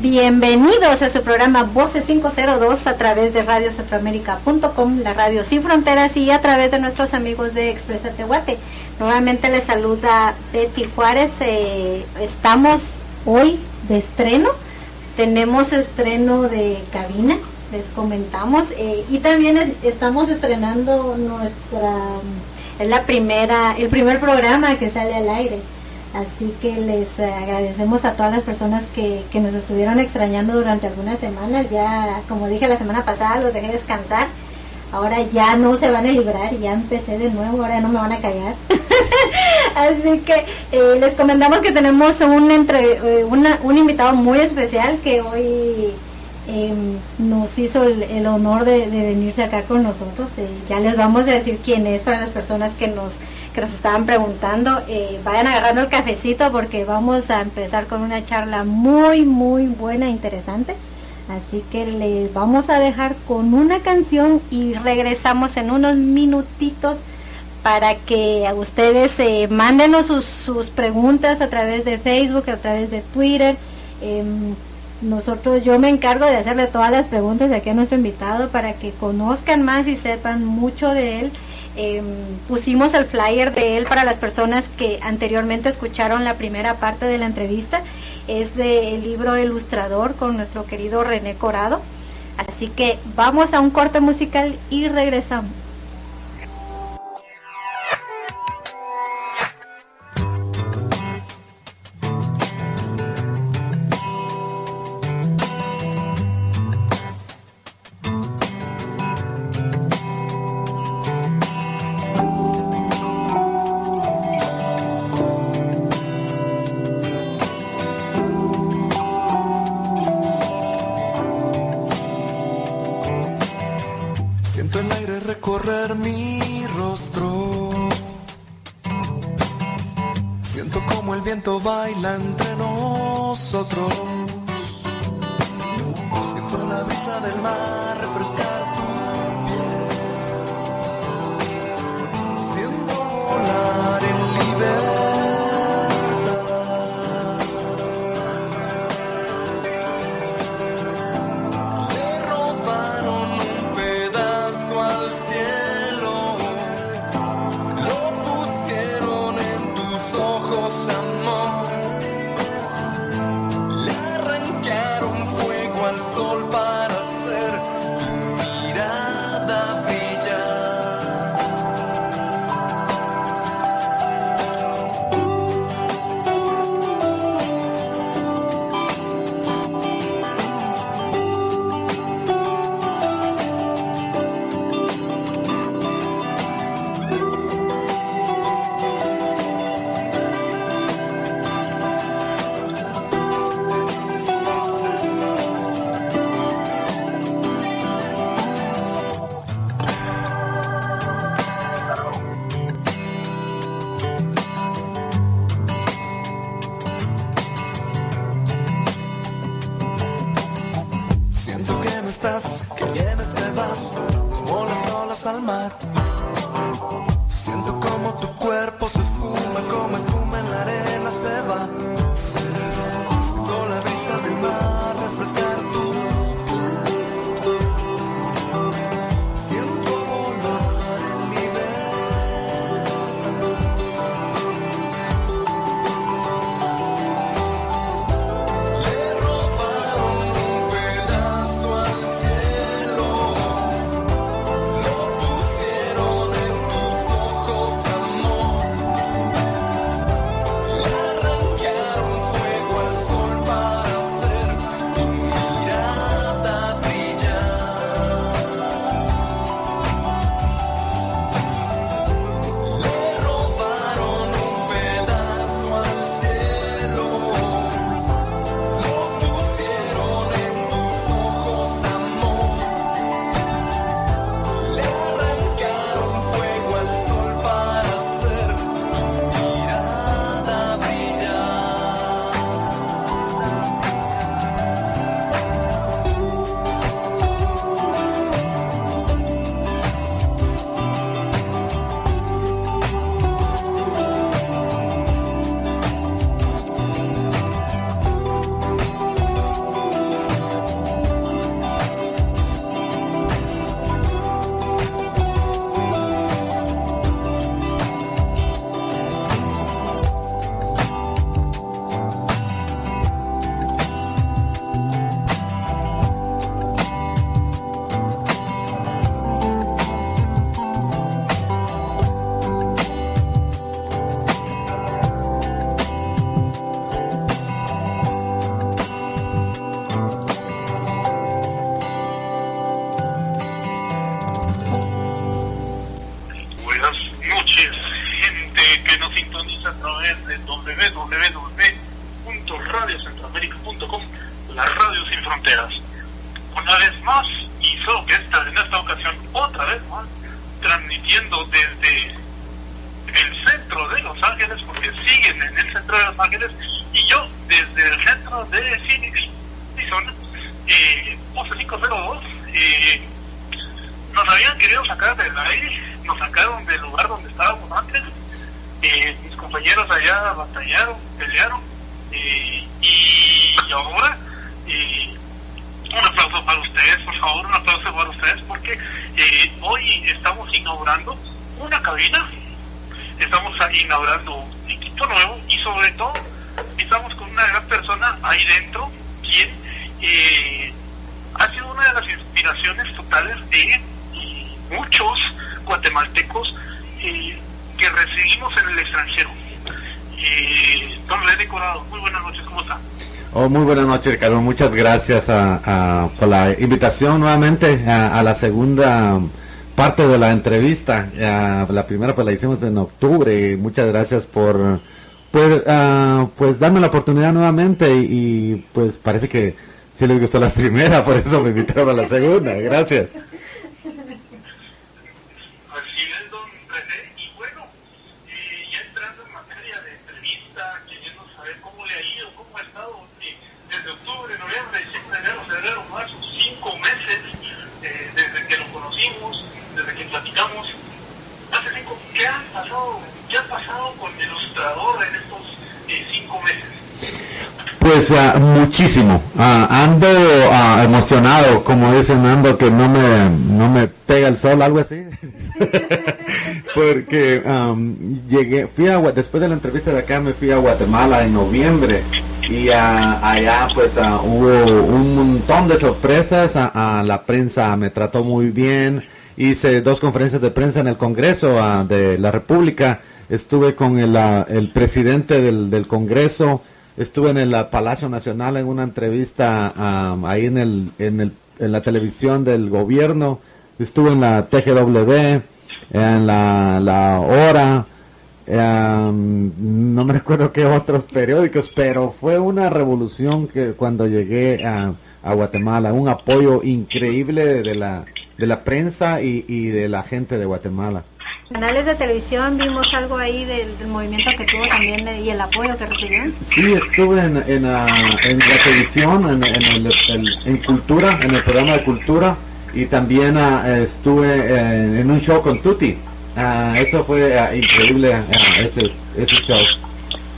Bienvenidos a su programa Voces 502 a través de radiocentroamérica.com, la radio sin fronteras y a través de nuestros amigos de Expresa Tehuate. Nuevamente les saluda Betty Juárez. Eh, estamos hoy de estreno. Tenemos estreno de cabina, les comentamos. Eh, y también estamos estrenando nuestra, es la primera, el primer programa que sale al aire. Así que les agradecemos a todas las personas que, nos estuvieron extrañando durante algunas semanas. Ya, como dije la semana pasada, los dejé descansar. Ahora ya no se van a librar, ya empecé de nuevo, ahora no me van a callar. Así que eh, les comentamos que tenemos un, entre, eh, un invitado muy especial que hoy em, nos hizo el, honor de, venirse acá con nosotros. Eh, ya les vamos a decir quién es para las personas que nos que nos estaban preguntando, eh, vayan agarrando el cafecito porque vamos a empezar con una charla muy, muy buena e interesante. Así que les vamos a dejar con una canción y regresamos en unos minutitos para que a ustedes eh, mándenos sus, preguntas a través de Facebook, a través de Twitter. Em, nosotros, yo me encargo de hacerle todas las preguntas de aquí a nuestro invitado para que conozcan más y sepan mucho de él. Em, pusimos el flyer de él para las personas que anteriormente escucharon la primera parte de la entrevista. Es del libro Ilustrador con nuestro querido René Corado. Así que vamos a un corte musical y regresamos. Muy buenas noches, Carlos. Muchas gracias por la invitación nuevamente a, la segunda parte de la entrevista. la primera pues la hicimos en octubre. Muchas gracias por pues, pues darme la oportunidad nuevamente y, pues parece que sí les gustó la primera, por eso me invitaron a la segunda. Gracias. Pues ah, muchísimo. Ah, ando ah, emocionado, como dicen, ando que no me, no me pega el sol, algo así. Porque llegué, fui a, después de la entrevista de acá me fui a Guatemala en noviembre y allá pues hubo un montón de sorpresas, la prensa me trató muy bien, hice dos conferencias de prensa en el Congreso de la República, estuve con el, el presidente del, del Congreso, estuve en el Palacio Nacional en una entrevista ahí en, el, en, el, en la televisión del gobierno, estuve en la TGW, en la, la Hora, no me recuerdo qué otros periódicos, pero fue una revolución que cuando llegué a, a Guatemala, un apoyo increíble de la, de la prensa y, y de la gente de Guatemala canales de televisión vimos algo ahí del, movimiento que tuvo también y el apoyo que recibieron. Sí, estuve en, en, ah, en la televisión, en, en, Cultura, en el programa de Cultura, y también ah, estuve en, un show con Tuti. Ah, eso fue increíble, ese, ese show.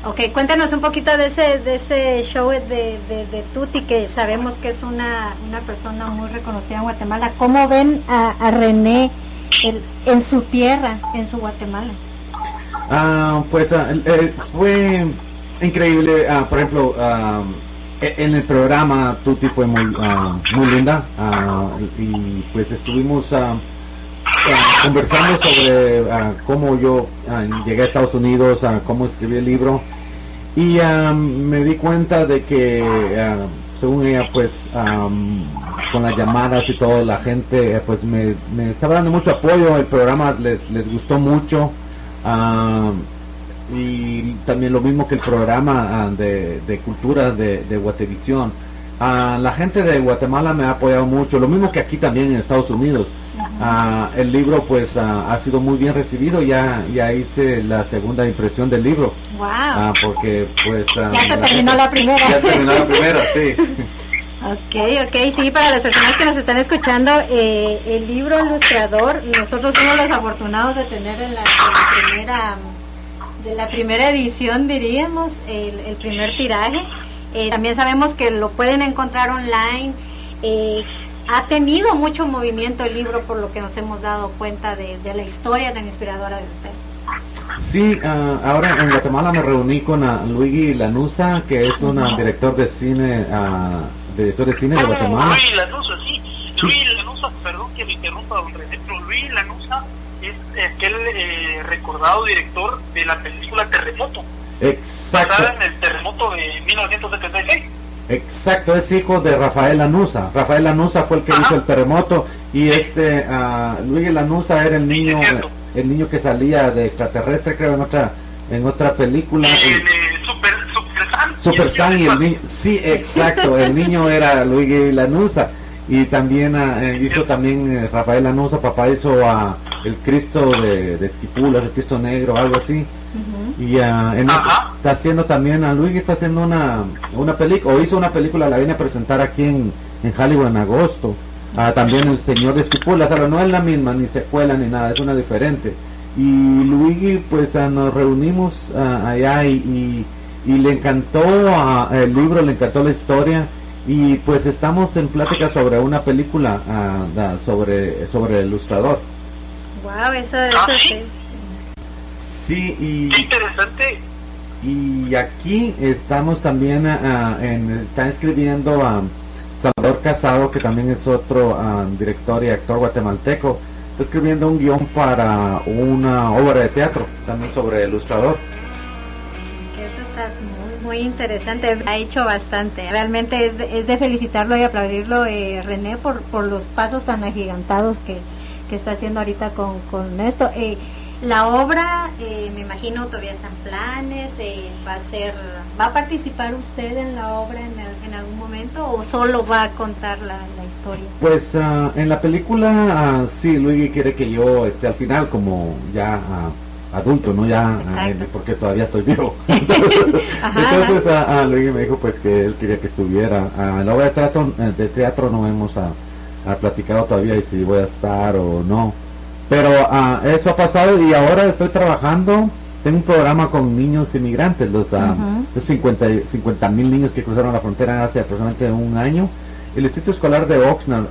Ok, cuéntanos un poquito de ese, de ese show de, de, de Tuti, que sabemos que es una, una persona muy reconocida en Guatemala. ¿Cómo ven a, a René? En su tierra, en su Guatemala? Ah, pues ah, eh, fue increíble, ah, por ejemplo, ah, e, en el programa Tuti fue muy, muy linda y pues estuvimos conversando sobre cómo yo llegué a Estados Unidos, cómo escribí el libro y me di cuenta de que según ella pues con las llamadas y todo, la gente eh, pues me, estaba dando mucho apoyo, el programa les, les gustó mucho. y también lo mismo que el programa ah, de, cultura de, de Guatevisión. Ah, la gente de Guatemala me ha apoyado mucho, lo mismo que aquí también en Estados Unidos. Ah, el libro pues ha sido muy bien recibido, ya, ya hice la segunda impresión del libro. Wow. porque pues... ya se terminó la primera. Ya terminó la primera, sí. Ok, ok, sí, para las personas que nos están escuchando, eh, el libro ilustrador, nosotros somos los afortunados de tener en la, primera de la primera edición, diríamos, el, primer tiraje. Eh, también sabemos que lo pueden encontrar online. Eh, ha tenido mucho movimiento el libro, por lo que nos hemos dado cuenta de, la historia tan inspiradora de usted. Sí, ah, ahora en Guatemala me reuní con Luigi Lanusa, que es un director de cine. Uh, director de cine de Guatemala. Luis Lanusa, sí. Luis Lanusa, perdón que me interrumpa, don René, pero Luis Lanusa es aquel eh, recordado director de la película Terremoto. Exacto. en el terremoto de 1976. Exacto, es hijo de Rafael Lanusa. Rafael Lanusa fue el que hizo el terremoto y este uh, Luis Lanusa era el niño el niño que salía de extraterrestre creo en otra en otra película. En, Super, Super Super San y el niño, sí, exacto, el niño era Luigi Lanusa y también ah, eh, hizo también eh, Rafael Lanusa, papá hizo a el Cristo de, de Esquipulas, el Cristo Negro, algo así. Y ah, en eso está haciendo también, a Luigi está haciendo una, una película, o hizo una película, la viene a presentar aquí en, en Hollywood en agosto. Ah, también el Señor de Esquipulas, pero no es la misma, ni secuela ni nada, es una diferente. Y Luigi, pues nos reunimos allá y y le encantó el libro, le encantó la historia y pues estamos en plática sobre una película uh, sobre sobre el ilustrador. Wow, eso, eso ¿Ah, sí. Sí. y Qué interesante. Y aquí estamos también en está escribiendo a Salvador Casado, que también es otro director y actor guatemalteco. Está escribiendo un guion para una obra de teatro, también sobre el ilustrador muy, interesante, ha hecho bastante. Realmente es de, es de felicitarlo y aplaudirlo, eh, René, por, por los pasos tan agigantados que, está haciendo ahorita con, con esto. Eh, la obra, eh, me imagino, todavía están planes, va a ser, ¿va a participar usted en la obra en, en algún momento o solo va a contar la, historia? Pues ah, en la película, uh, sí, Luigi quiere que yo esté al final, como ya ah, adulto, ¿no? Ya, ah, porque todavía estoy vivo. entonces, a, a Luis me dijo pues que él quería que estuviera. A la obra de teatro, eh, de teatro no hemos a, platicado todavía y si voy a estar o no. Pero uh, eso ha pasado y ahora estoy trabajando. Tengo un programa con niños inmigrantes, los, 50 mil niños que cruzaron la frontera hace aproximadamente un año. El Distrito Escolar de Oxnard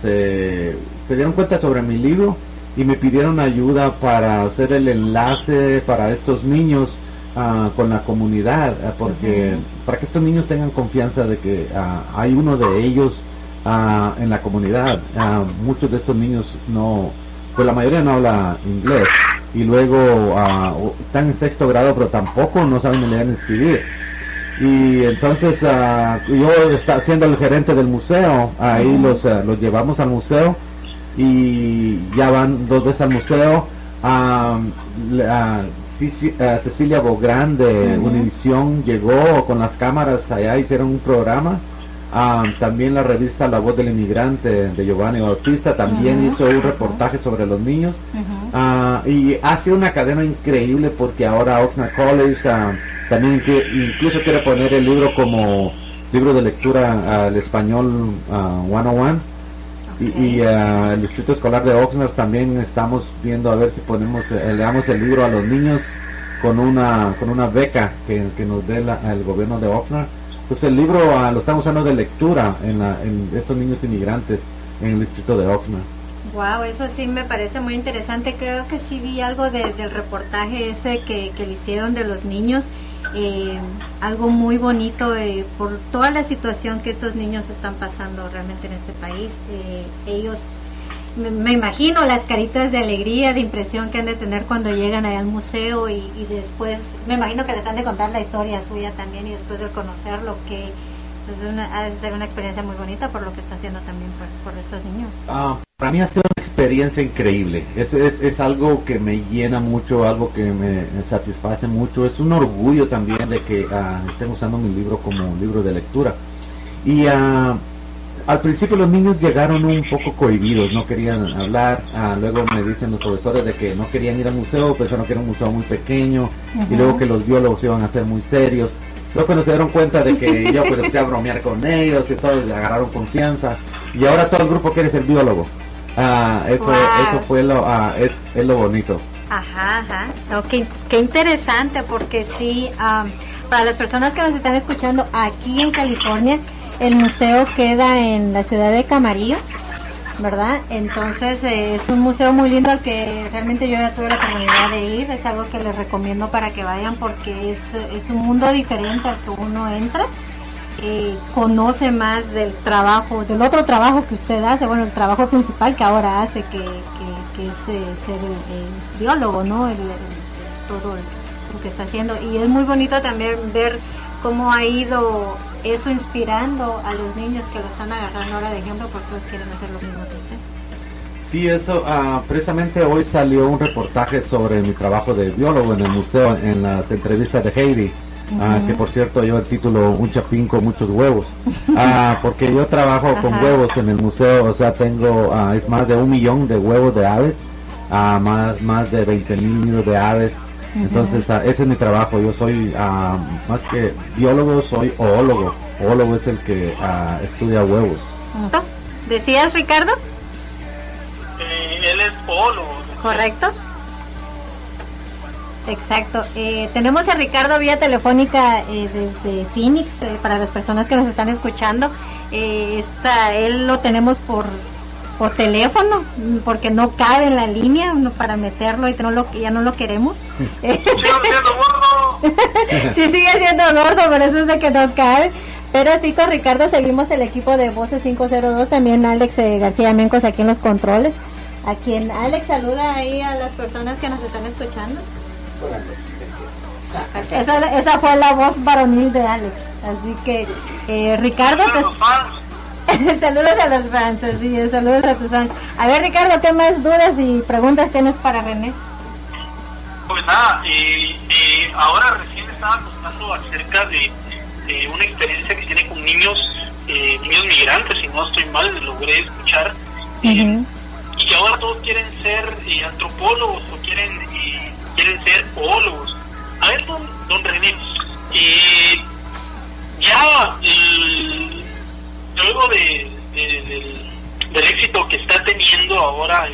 se, se dieron cuenta sobre mi libro y me pidieron ayuda para hacer el enlace para estos niños ah, con la comunidad, ah, porque para que estos niños tengan confianza de que ah, hay uno de ellos en la comunidad. muchos de estos niños no, pues la mayoría no habla inglés y luego están en sexto grado pero tampoco no saben leer ni escribir. Y entonces yo está, siendo el gerente del museo, ahí los, los llevamos al museo y ya van dos veces al museo. a Cecilia Bográn de Univisión llegó con las cámaras allá, hicieron un programa. También la revista La Voz del Inmigrante de Giovanni Bautista también hizo un reportaje sobre los niños. Ah, y ha sido una cadena increíble porque ahora Oxnard College ah, también que, incluso quiere poner el libro como libro de lectura al español 101 y, uh, el distrito escolar de Oxnard también estamos viendo a ver si ponemos eh, le damos el libro a los niños con una con una beca que, nos dé el gobierno de Oxnard entonces el libro uh, lo estamos usando de lectura en, la, estos niños inmigrantes en el distrito de Oxnard Wow, eso sí me parece muy interesante. Creo que sí vi algo del reportaje ese que, que le hicieron de los niños eh, algo muy bonito eh, por toda la situación que estos niños están pasando realmente en este país. Eh, ellos, me, imagino las caritas de alegría, de impresión que han de tener cuando llegan allá al museo y, después, me imagino que les han de contar la historia suya también y después de conocer lo que es una, ha de ser una experiencia muy bonita por lo que está haciendo también por, estos niños. Ah, para mí ha sido una experiencia increíble. Es, es, algo que me llena mucho, algo que me satisface mucho. Es un orgullo también de que ah, estén usando mi libro como libro de lectura. Y uh, al principio los niños llegaron un poco cohibidos, no querían hablar. Ah, luego me dicen los profesores de que no querían ir al museo, pensaron que era un museo muy pequeño. Y luego que los biólogos iban a ser muy serios. Luego cuando se dieron cuenta de que yo pues empecé a bromear con ellos y todos agarraron confianza. Y ahora todo el grupo quiere ser biólogo. Ah, eso, eso fue lo, ah, es, es, lo bonito. Ajá, ajá. qué, interesante porque sí, para las personas que nos están escuchando aquí en California, el museo queda en la ciudad de Camarillo, ¿verdad? Entonces eh, es un museo muy lindo al que realmente yo ya tuve la oportunidad de ir, es algo que les recomiendo para que vayan porque es, es un mundo diferente al que uno entra eh, conoce más del trabajo, del otro trabajo que usted hace, bueno, el trabajo principal que ahora hace, que, que, es eh, ser el, biólogo, ¿no? El, todo lo que está haciendo. Y es muy bonito también ver cómo ha ido eso inspirando a los niños que lo están agarrando ahora de ejemplo porque ellos quieren hacer lo mismo que usted. Sí, eso, ah, precisamente hoy salió un reportaje sobre mi trabajo de biólogo en el museo, en las entrevistas de Heidi Ah, que por cierto yo el título Un chapín con muchos huevos. Ah, porque yo trabajo con huevos en el museo, o sea, tengo, ah, es más de un millón de huevos de aves, más, más de 20 mil nidos de aves. Entonces, ese es mi trabajo. Yo soy, más que biólogo, soy oólogo. Oólogo es el que estudia huevos. ¿Decías, Ricardo? Eh, él es oólogo. ¿Correcto? Exacto. Eh, tenemos a Ricardo vía telefónica eh, desde Phoenix eh, para las personas que nos están escuchando. Esta, él lo tenemos por por teléfono porque no cabe en la línea para meterlo y no lo, ya no lo queremos. Sigue siendo gordo. sí, sigue siendo gordo, por eso es de que no cabe. Pero sí, con Ricardo seguimos el equipo de Voces 502, también Alex García Mencos aquí en los controles. A quien Alex saluda ahí a las personas que nos están escuchando. Esa, esa fue la voz varonil de Alex. Así que, eh, Ricardo, saludos a los fans, sí, saludos a tus fans. A ver, Ricardo, ¿qué más dudas y preguntas tienes para René? Pues nada, eh, eh, ahora recién estaba contando acerca de, una experiencia que tiene con niños, niños migrantes, si no estoy mal, logré escuchar. Y ahora todos quieren ser antropólogos o quieren quieren ser oólogos. A ver, don, don René, eh, ya luego de, del éxito que está teniendo ahora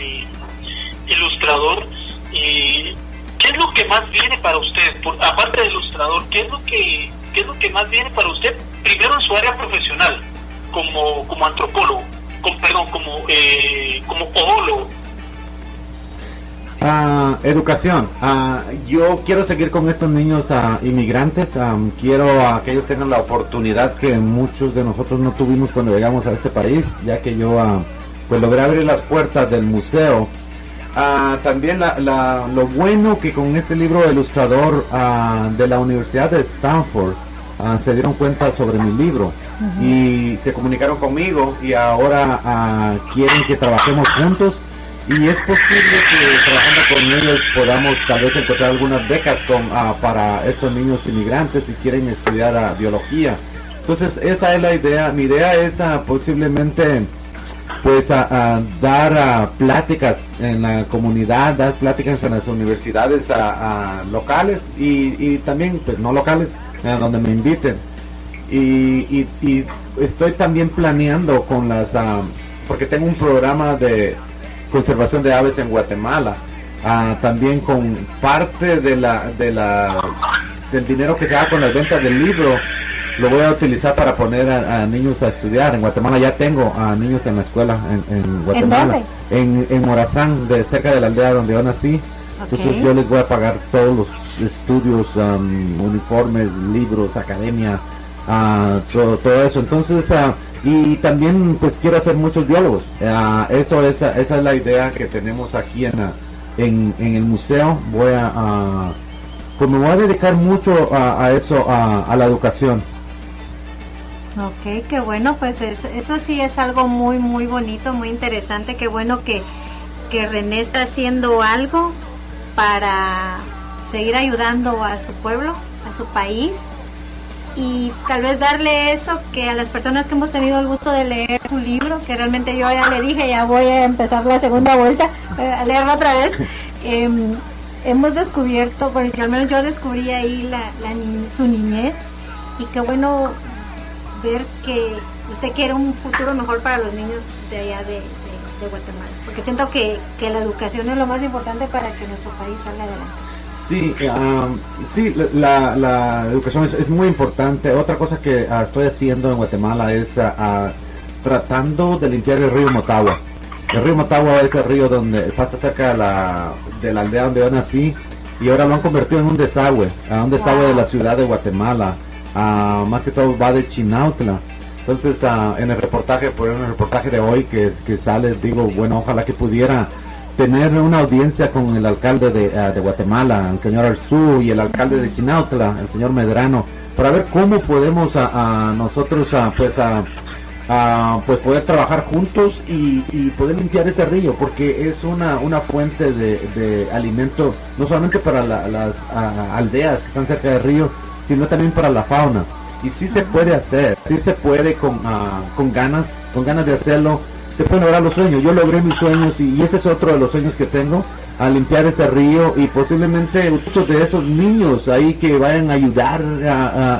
ilustrador, eh, ¿qué es lo que más viene para usted? aparte de ilustrador, ¿qué es lo que qué es lo que más viene para usted? Primero en su área profesional, como, como antropólogo, perdón, como, eh, como oólogo Ah, educación. Ah, yo quiero seguir con estos niños ah, inmigrantes. quiero que ellos tengan la oportunidad que muchos de nosotros no tuvimos cuando llegamos a este país, ya que yo pues logré abrir las puertas del museo. también lo bueno que con este libro ilustrador de la Universidad de Stanford se dieron cuenta sobre mi libro y se comunicaron conmigo y ahora quieren que trabajemos juntos y es posible que trabajando con ellos podamos tal vez encontrar algunas becas con, ah, para estos niños inmigrantes si quieren estudiar ah, biología. Entonces esa es la idea. Mi idea es ah, posiblemente pues a, dar pláticas en la comunidad, dar pláticas en las universidades locales y, también pues no locales, donde me inviten. Y, y, estoy también planeando con las, porque tengo un programa de conservación de aves en Guatemala. Ah, también con parte de la, de la, del dinero que se haga con las ventas del libro, lo voy a utilizar para poner a, niños a estudiar. En Guatemala ya tengo a niños en la escuela en, Guatemala. ¿En, en, Morazán, de cerca de la aldea donde yo nací. Entonces yo les voy a pagar todos los estudios, uniformes, libros, academia, uh, todo, todo, eso. Entonces uh, y también pues quiero hacer muchos biólogos. Ah, eso es, esa es la idea que tenemos aquí en, en, el museo. Voy a, pues me voy a dedicar mucho a, eso, a, la educación. Ok, qué bueno, pues eso, sí es algo muy, muy bonito, muy interesante. Qué bueno que, que René está haciendo algo para seguir ayudando a su pueblo, a su país y tal vez darle eso que a las personas que hemos tenido el gusto de leer su libro, que realmente yo ya le dije, ya voy a empezar la segunda vuelta eh, a leerlo otra vez, em, hemos descubierto, porque al menos yo descubrí ahí la, su niñez y qué bueno ver que usted quiere un futuro mejor para los niños de allá de, Guatemala, porque siento que, que la educación es lo más importante para que nuestro país salga adelante. Sí, sí la, la educación es, muy importante. Otra cosa que ah, estoy haciendo en Guatemala es ah, tratando de limpiar el río Motagua. El río Motagua es el río donde pasa cerca de la, de la aldea donde yo nací y ahora lo han convertido en un desagüe, a un desagüe de la ciudad de Guatemala. más que todo va de Chinautla. Entonces en el reportaje, por el reportaje de hoy que, que sale, digo, bueno, ojalá que pudiera tener una audiencia con el alcalde de, eh, de Guatemala, el señor Arzú, y el alcalde de Chinautla, el señor Medrano, para ver cómo podemos a, nosotros a, pues pues poder trabajar juntos y, poder limpiar ese río, porque es una, una fuente de, alimento, no solamente para las aldeas que están cerca del río, sino también para la fauna. Y sí se puede hacer, sí se puede con, ah, con ganas, con ganas de hacerlo, se pueden lograr los sueños. Yo logré mis sueños y, ese es otro de los sueños que tengo, a limpiar ese río y posiblemente muchos de esos niños ahí que vayan a ayudar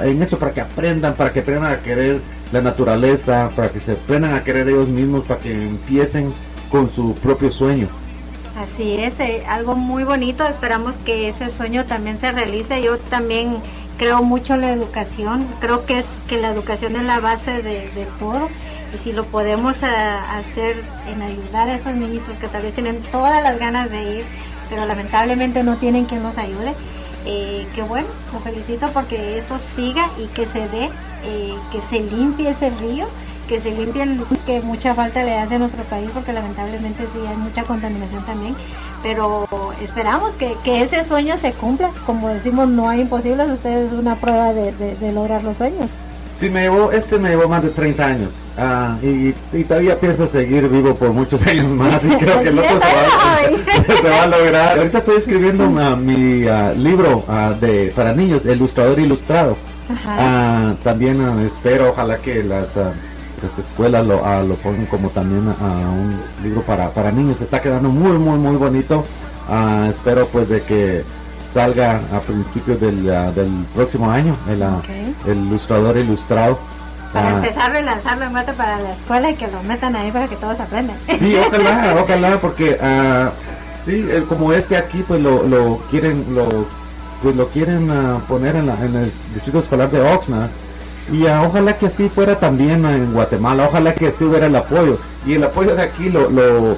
en eso para que aprendan, para que aprendan a querer la naturaleza, para que se aprendan a querer ellos mismos, para que empiecen con su propio sueño. Así es, eh, algo muy bonito, esperamos que ese sueño también se realice. Yo también creo mucho en la educación, creo que es que la educación es la base de, todo y si lo podemos hacer en ayudar a esos niñitos que tal vez tienen todas las ganas de ir, pero lamentablemente no tienen quien los ayude, eh, que bueno, lo felicito porque eso siga y que se dé, eh, que se limpie ese río que se limpien, que mucha falta le hace a nuestro país porque lamentablemente sí hay mucha contaminación también, pero esperamos que, ese sueño se cumpla, como decimos no hay imposibles, ustedes es una prueba de, lograr los sueños. Sí, me llevó, este me llevó más de 30 años ah, y, todavía pienso seguir vivo por muchos años más y creo que el otro se va, a lograr. Ahorita estoy escribiendo mi ah, libro ah, de para niños, ilustrador ilustrado. también espero, ojalá que las las escuelas lo, ah, lo ponen como también a un libro para, para niños. Está quedando muy, muy, muy bonito. Ah, espero pues de que salga a principios del, ah, del próximo año el, el ilustrador ilustrado. Para empezar a lanzarlo en para la escuela y que lo metan ahí para que todos aprendan. Sí, ojalá, ojalá, porque sí, como este aquí pues lo, lo quieren, lo pues lo quieren poner en, la, en el distrito escolar de Oxnard y ojalá que así fuera también en Guatemala, ojalá que así hubiera el apoyo. Y el apoyo de aquí, lo, lo,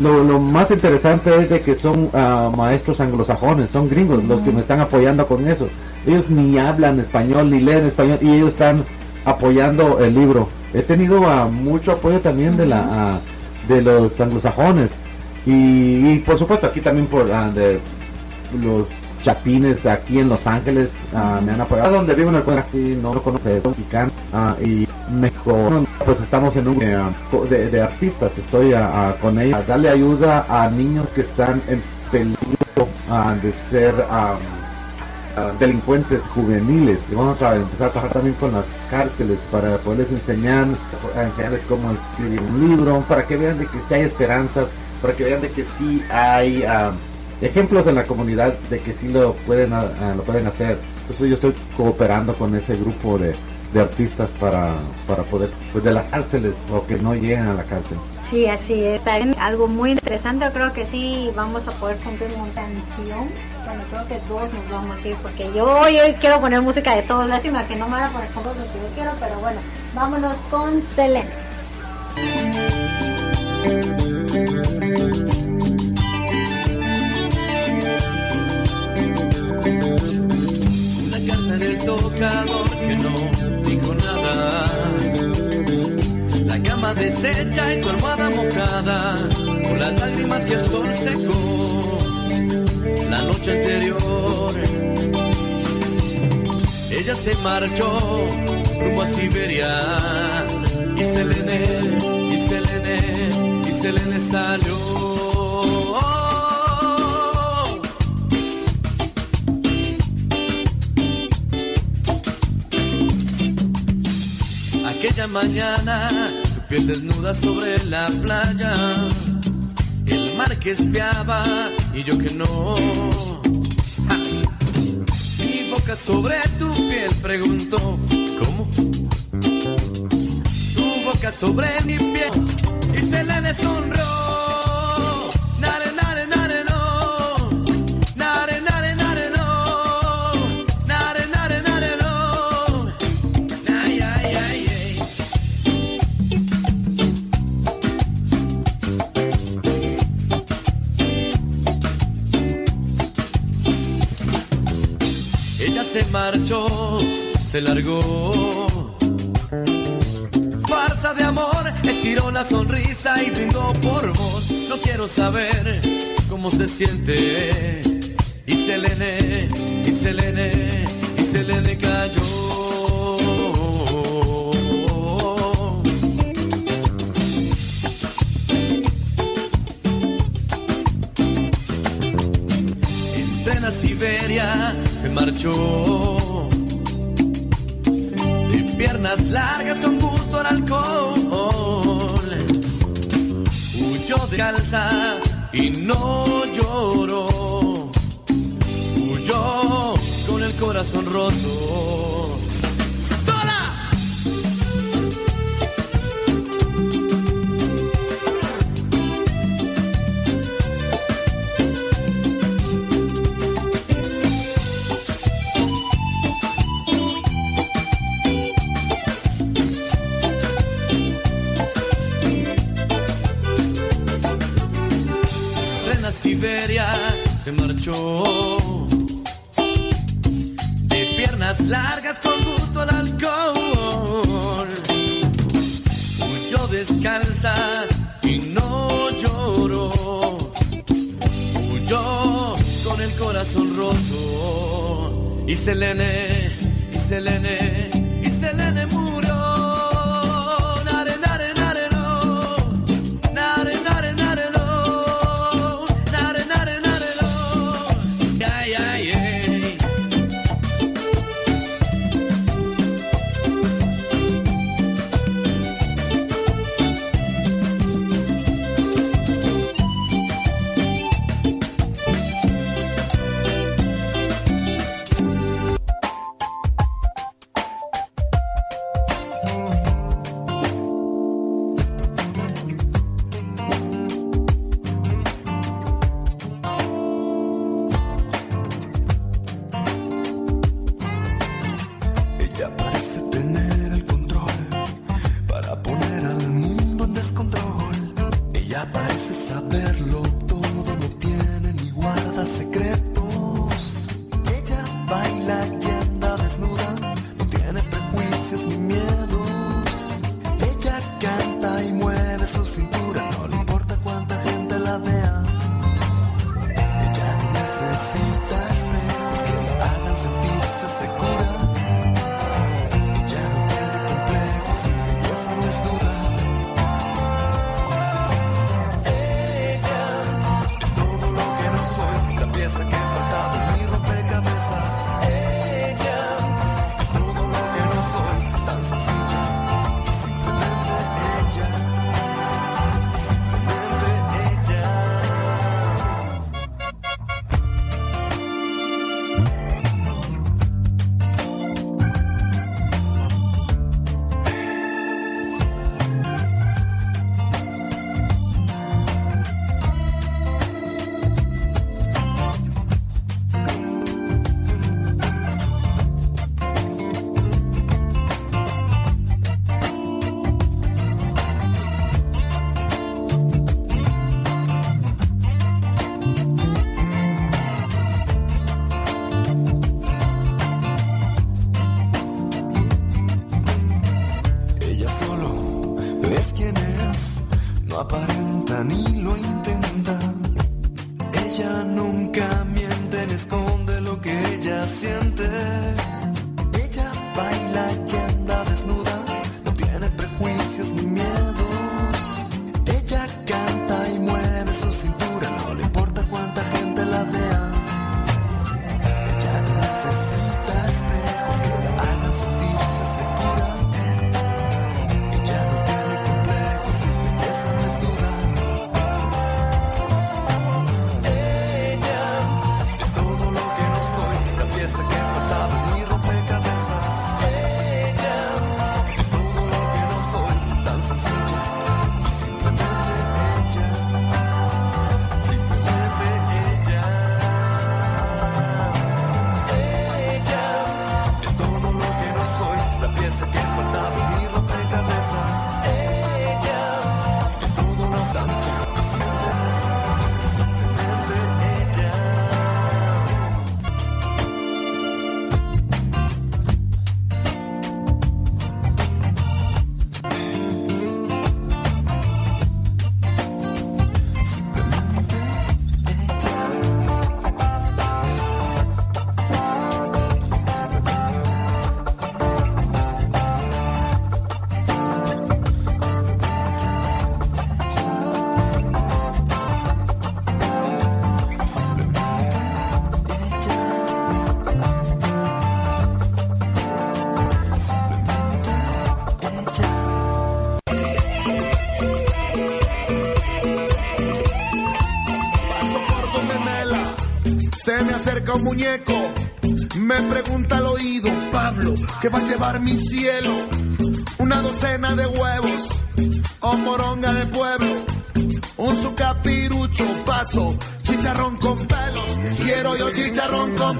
lo, más interesante es de que son ah, maestros anglosajones, son gringos los que me están apoyando con eso. Ellos ni hablan español, ni leen español, y ellos están apoyando el libro. He tenido uh, mucho apoyo también de, la, ah, de los anglosajones. Y, por supuesto aquí también por de los chapines aquí en Los Ángeles uh, me han apoyado donde vivo en el casi no lo conoce es mexicano uh, y mejor. Pues estamos en un uh, de, artistas estoy con ellos a darle ayuda a niños que están en peligro de ser delincuentes juveniles. Y vamos a empezar a trabajar también con las cárceles para poderles enseñar a enseñarles cómo escribir un libro para que vean de que sí hay esperanzas para que vean de que sí hay ejemplos en la comunidad de que sí lo pueden, ah, ah, lo pueden hacer. Entonces yo estoy cooperando con ese grupo de, artistas para, para poder pues delasárseles o que no lleguen a la cárcel. Sí, así es. También algo muy interesante, yo creo que sí vamos a poder cumplir una canción. Bueno, creo que todos nos vamos a ir porque yo hoy quiero poner música de todos. Lástima que no me haga por ejemplo lo que yo quiero, pero bueno, vámonos con Selena. que no deshecha y tu almohada mojada, con las lágrimas que el sol secó la noche anterior. Ella se marchó rumbo a Siberia y Selene, y Selene, y Selene salió. aquella mañana, piel desnuda sobre la playa, el mar que espiaba y yo que no. Mi boca sobre tu piel preguntó, ¿cómo? Tu boca sobre mi piel y se le deshonró. Se largó. Farsa de amor, estiró la sonrisa y brindó por vos. Yo quiero saber cómo se siente. Y Selene, y Selene, y Selene cayó. Entré en Siberia, se marchó no lloró. Huyó con el corazón roto. Muñeco, me pregunta al oído, Pablo, ¿qué va a llevar mi cielo? Una docena de huevos o moronga de pueblo, un sucapirucho, paso, chicharrón con pelos, quiero yo chicharrón con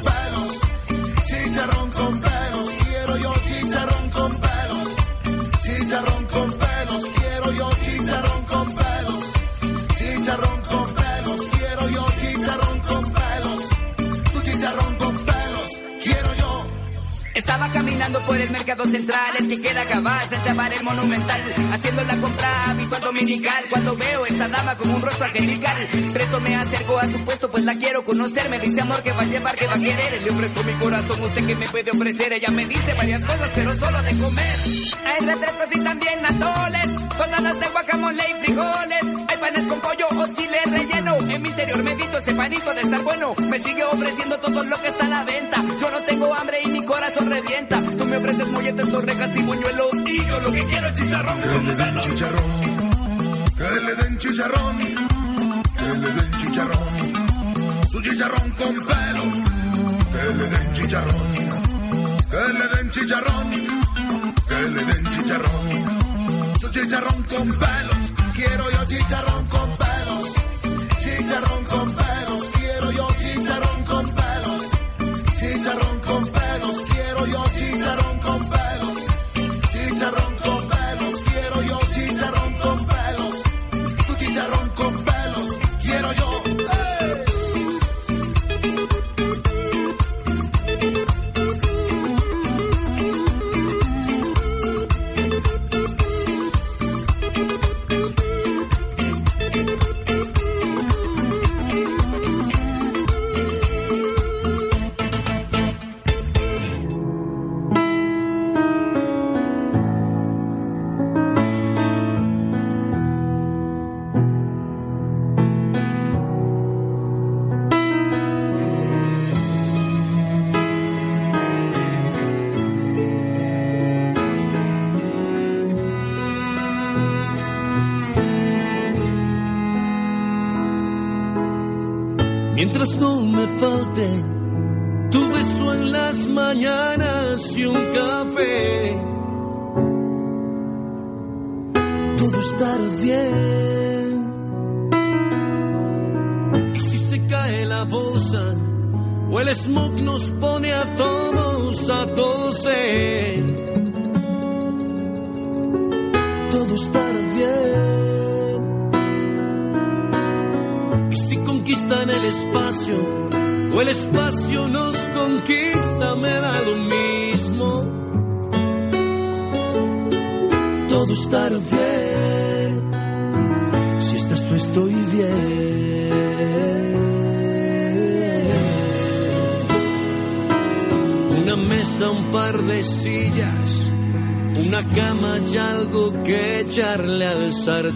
mercado central, el que queda cabal frente a bar el monumental, haciendo la compra habitual dominical. Cuando veo esa dama con un rostro angelical, presto me acerco a su puesto, pues la quiero conocer. Me dice amor que va a llevar, que va a querer. Le ofrezco mi corazón, usted que me puede ofrecer. Ella me dice varias cosas, pero solo de comer. Hay refrescos y también atoles, tonadas de guacamole y frijoles. Hay panes con pollo o chile relleno. En mi interior medito ese panito de estar bueno. Me sigue ofreciendo todo lo que está a la venta. Yo no tengo hambre y mi corazón revienta. Me ofreces molletes, torrejas y buñuelos. Y yo lo que quiero es chicharrón. Que le den chicharrón, que le den chicharrón, que le den chicharrón, su chicharrón con pelo, que le den chicharrón, que le den chicharrón, que le den chicharrón, su chicharrón con pelos, quiero yo chicharrón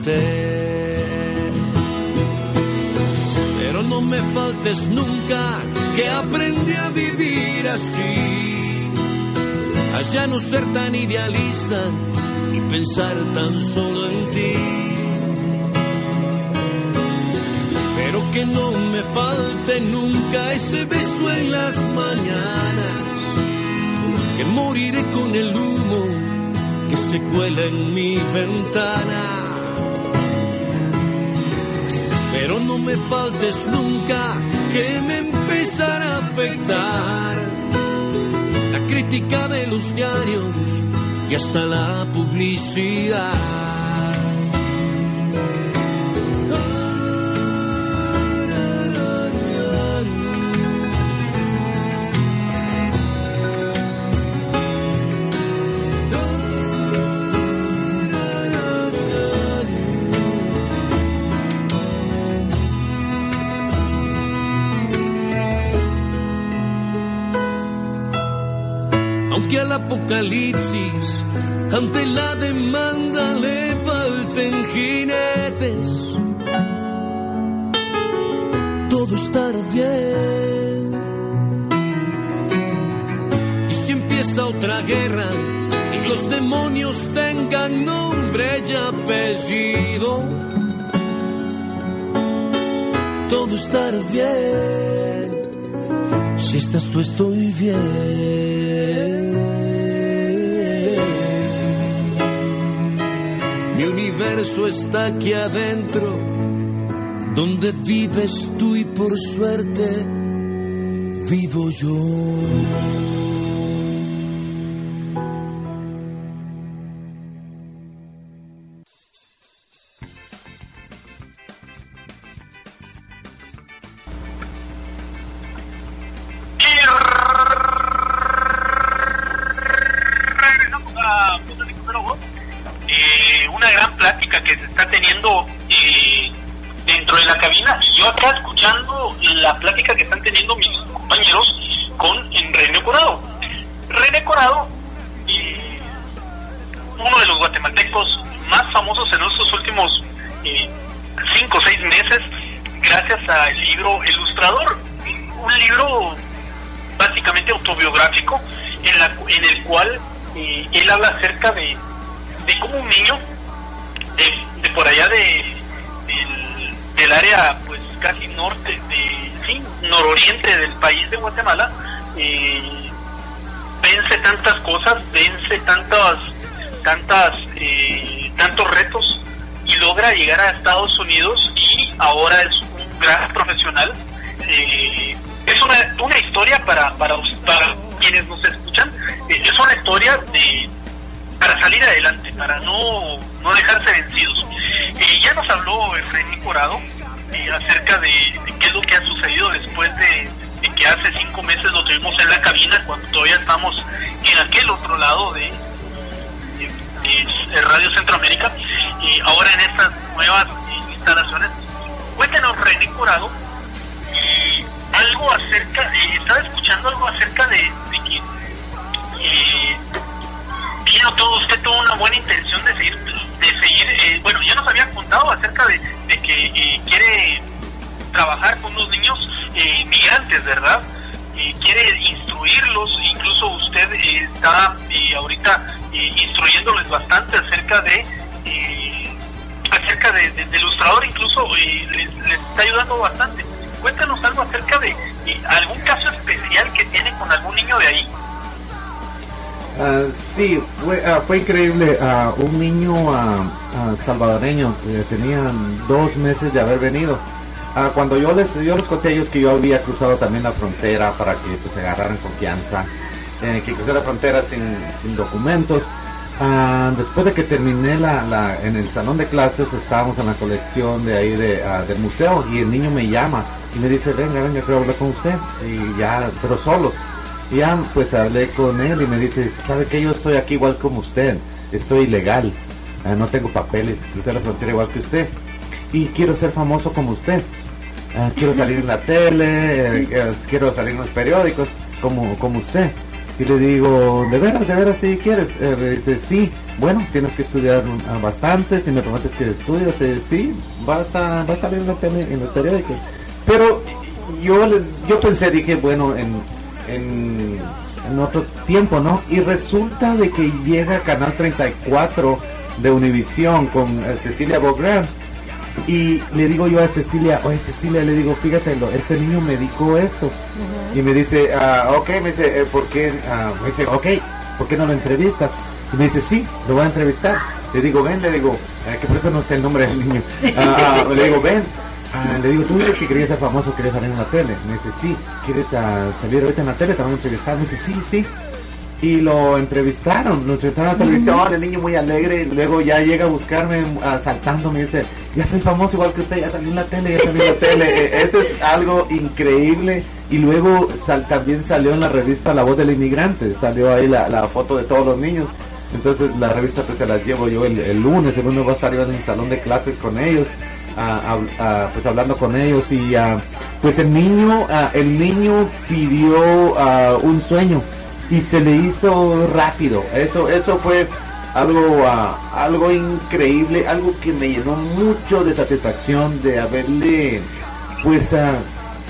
al la crítica de los diarios y hasta la publicidad. Ante la demanda le falten jinetes, todo estará bien. Y si empieza otra guerra y los demonios tengan nombre y apellido, todo estará bien. Si estás tú estoy bien. Universo está aquí adentro, donde vives tú y por suerte vivo yo. Acerca de, qué es lo que ha sucedido después de, que hace cinco meses lo tuvimos en la cabina, cuando todavía estamos en aquel otro lado de, Radio Centroamérica, y ahora en estas nuevas eh, instalaciones. Cuéntenos, René Corado, eh, algo acerca, eh, estaba escuchando algo acerca de, de que eh, tiene todo, usted tuvo una buena intención de seguir, de seguir eh, bueno, ya nos había contado acerca de, de que eh, quiere trabajar con los niños eh, migrantes, ¿verdad? Eh, quiere instruirlos, incluso usted está ahorita instruyéndoles bastante acerca de acerca de, de- de ilustrador, incluso les, les está ayudando bastante. Cuéntanos algo acerca de algún caso especial que tiene con algún niño de ahí. Ah, sí, fue, ah, fue increíble. ah, un niño salvadoreño, eh, tenían dos meses de haber venido. Cuando yo les, yo les conté a ellos que yo había cruzado también la frontera para que pues, agarraran confianza, eh, que crucé la frontera sin, sin documentos. Después de que terminé la, la- en el salón de clases, estábamos en la colección de ahí de, del museo y el niño me llama y me dice, venga, venga, quiero hablar con usted. Y ya, pero solo. Ya pues hablé con él y me dice, ¿sabe que yo estoy aquí igual como usted? Estoy ilegal, ah, no tengo papeles, crucé la frontera igual que usted. Y quiero ser famoso como usted. Ah, quiero salir en la tele, eh, eh, quiero salir en los periódicos como, como usted. Y le digo, ¿de veras, de veras si quieres? Eh, me dice, sí, bueno, tienes que estudiar ah, bastante, si me prometes que estudias, eh, sí, vas a, vas a salir en tele, en los periódicos. Pero yo, yo pensé, dije, bueno, en, en, en otro tiempo, ¿no? Y resulta de que llega Canal 34 de Univisión con eh, Cecilia Bográn. Y le digo yo a Cecilia, oye Cecilia, le digo, fíjate, lo- este niño me dijo esto. Y me dice, ah, ok, me dice, eh, ¿por qué? Ah, me dice, ok, ¿por qué no lo entrevistas? Y me dice, sí, lo voy a entrevistar. Le digo, ven, le digo, eh, que por eso no sé el nombre del niño. Ah, ah, le digo, ven. Ah, le digo, tú dices que querías ser famoso, querías salir en la tele. Me dice, sí, ¿quieres ah, salir ahorita en la tele? Te van a entrevistar. Me dice, sí, sí. Y lo entrevistaron, lo entrevistaron en la televisión, el niño muy alegre, y luego ya llega a buscarme ah, saltando, me dice, ya soy famoso igual que usted, ya salí en la tele, ya salí en la tele. Eh, Eso es algo increíble. Y luego sal- también salió en la revista La Voz del Inmigrante, salió ahí la, la foto de todos los niños. Entonces la revista pues se las llevo yo el, el lunes, el lunes va a estar yo en un salón de clases con ellos, ah, pues hablando con ellos y ah, pues el niño, ah, el niño pidió ah, un sueño y se le hizo rápido. Eso, eso fue algo, algo increíble, algo que me llenó mucho de satisfacción de haberle, pues,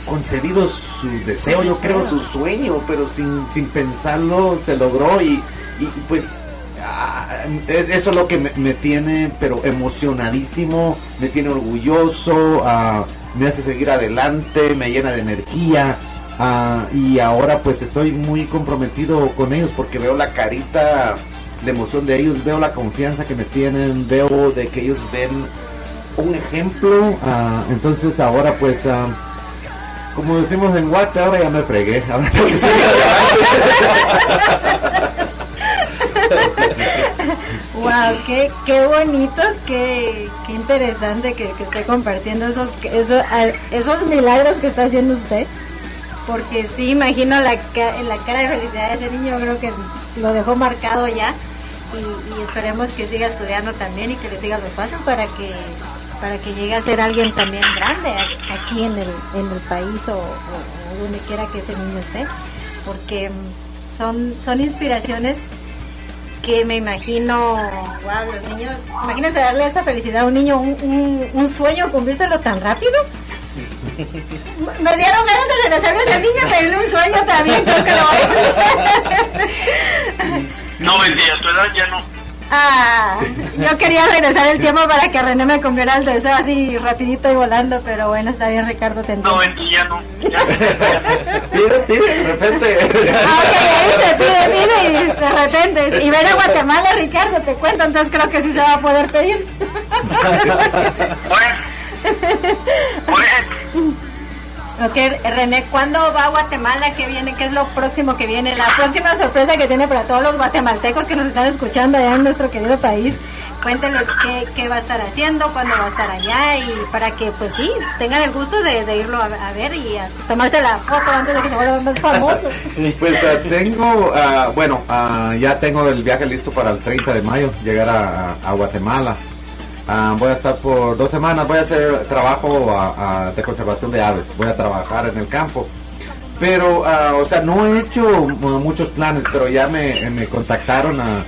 concedido su deseo, yo creo, su sueño, pero sin, sin pensarlo se logró y, y pues es- eso es lo que me, tiene pero emocionadísimo, me tiene orgulloso, ah, me hace seguir adelante, me llena de energía Ah, y ahora pues estoy muy comprometido con ellos porque veo la carita de emoción de ellos, veo la confianza que me tienen, veo de que ellos ven un ejemplo. ah, entonces ahora pues, ah, como decimos en Guate, ahora ya me fregué. Ahora tengo Wow, qué, qué bonito, qué, qué interesante que, esté compartiendo esos, esos, milagros que está haciendo usted. Porque sí, imagino la, la cara de felicidad de ese niño, creo que lo dejó marcado ya. Y, esperemos que siga estudiando también y que le siga los pasos para que para que llegue a ser alguien también grande aquí en el, en el país o, o- donde quiera que ese niño esté. Porque son, son inspiraciones que me imagino, wow, los niños, imagínate darle esa felicidad a un niño, un, un, sueño, cumplírselo tan rápido. Me dieron ganas de regresarme a ese niño, un sueño también, creo que lo voy a. No vendía, tu edad ya no. Ah, yo quería regresar el tiempo para que René me cumpliera el deseo así rapidito y volando, pero bueno, está bien Ricardo, te No vendía, ya no. Ya, Tire, tire, de repente. Ah, ok, ahí te pide, pide y de repente. Y ven a Guatemala, Ricardo, te cuento, entonces creo que sí se va a poder pedir. Bueno, bueno, Ok, René, ¿cuándo va a Guatemala? ¿Qué viene? ¿Qué es lo próximo que viene? La próxima sorpresa que tiene para todos los guatemaltecos que nos están escuchando allá en nuestro querido país. Cuénteles qué, qué va a estar haciendo, cuándo va a estar allá y para que, pues sí, tengan el gusto de, irlo a, ver y a tomarse la foto antes de que se vuelva más famoso. Pues ah, tengo, ah, bueno, ah, ya tengo el viaje listo para el 30 de mayo, llegar a Guatemala. Ah, voy a estar por dos semanas, voy a hacer trabajo ah, ah, de conservación de aves, voy a trabajar en el campo. Pero, ah, o sea, no he hecho mu- muchos planes, pero ya me, me contactaron a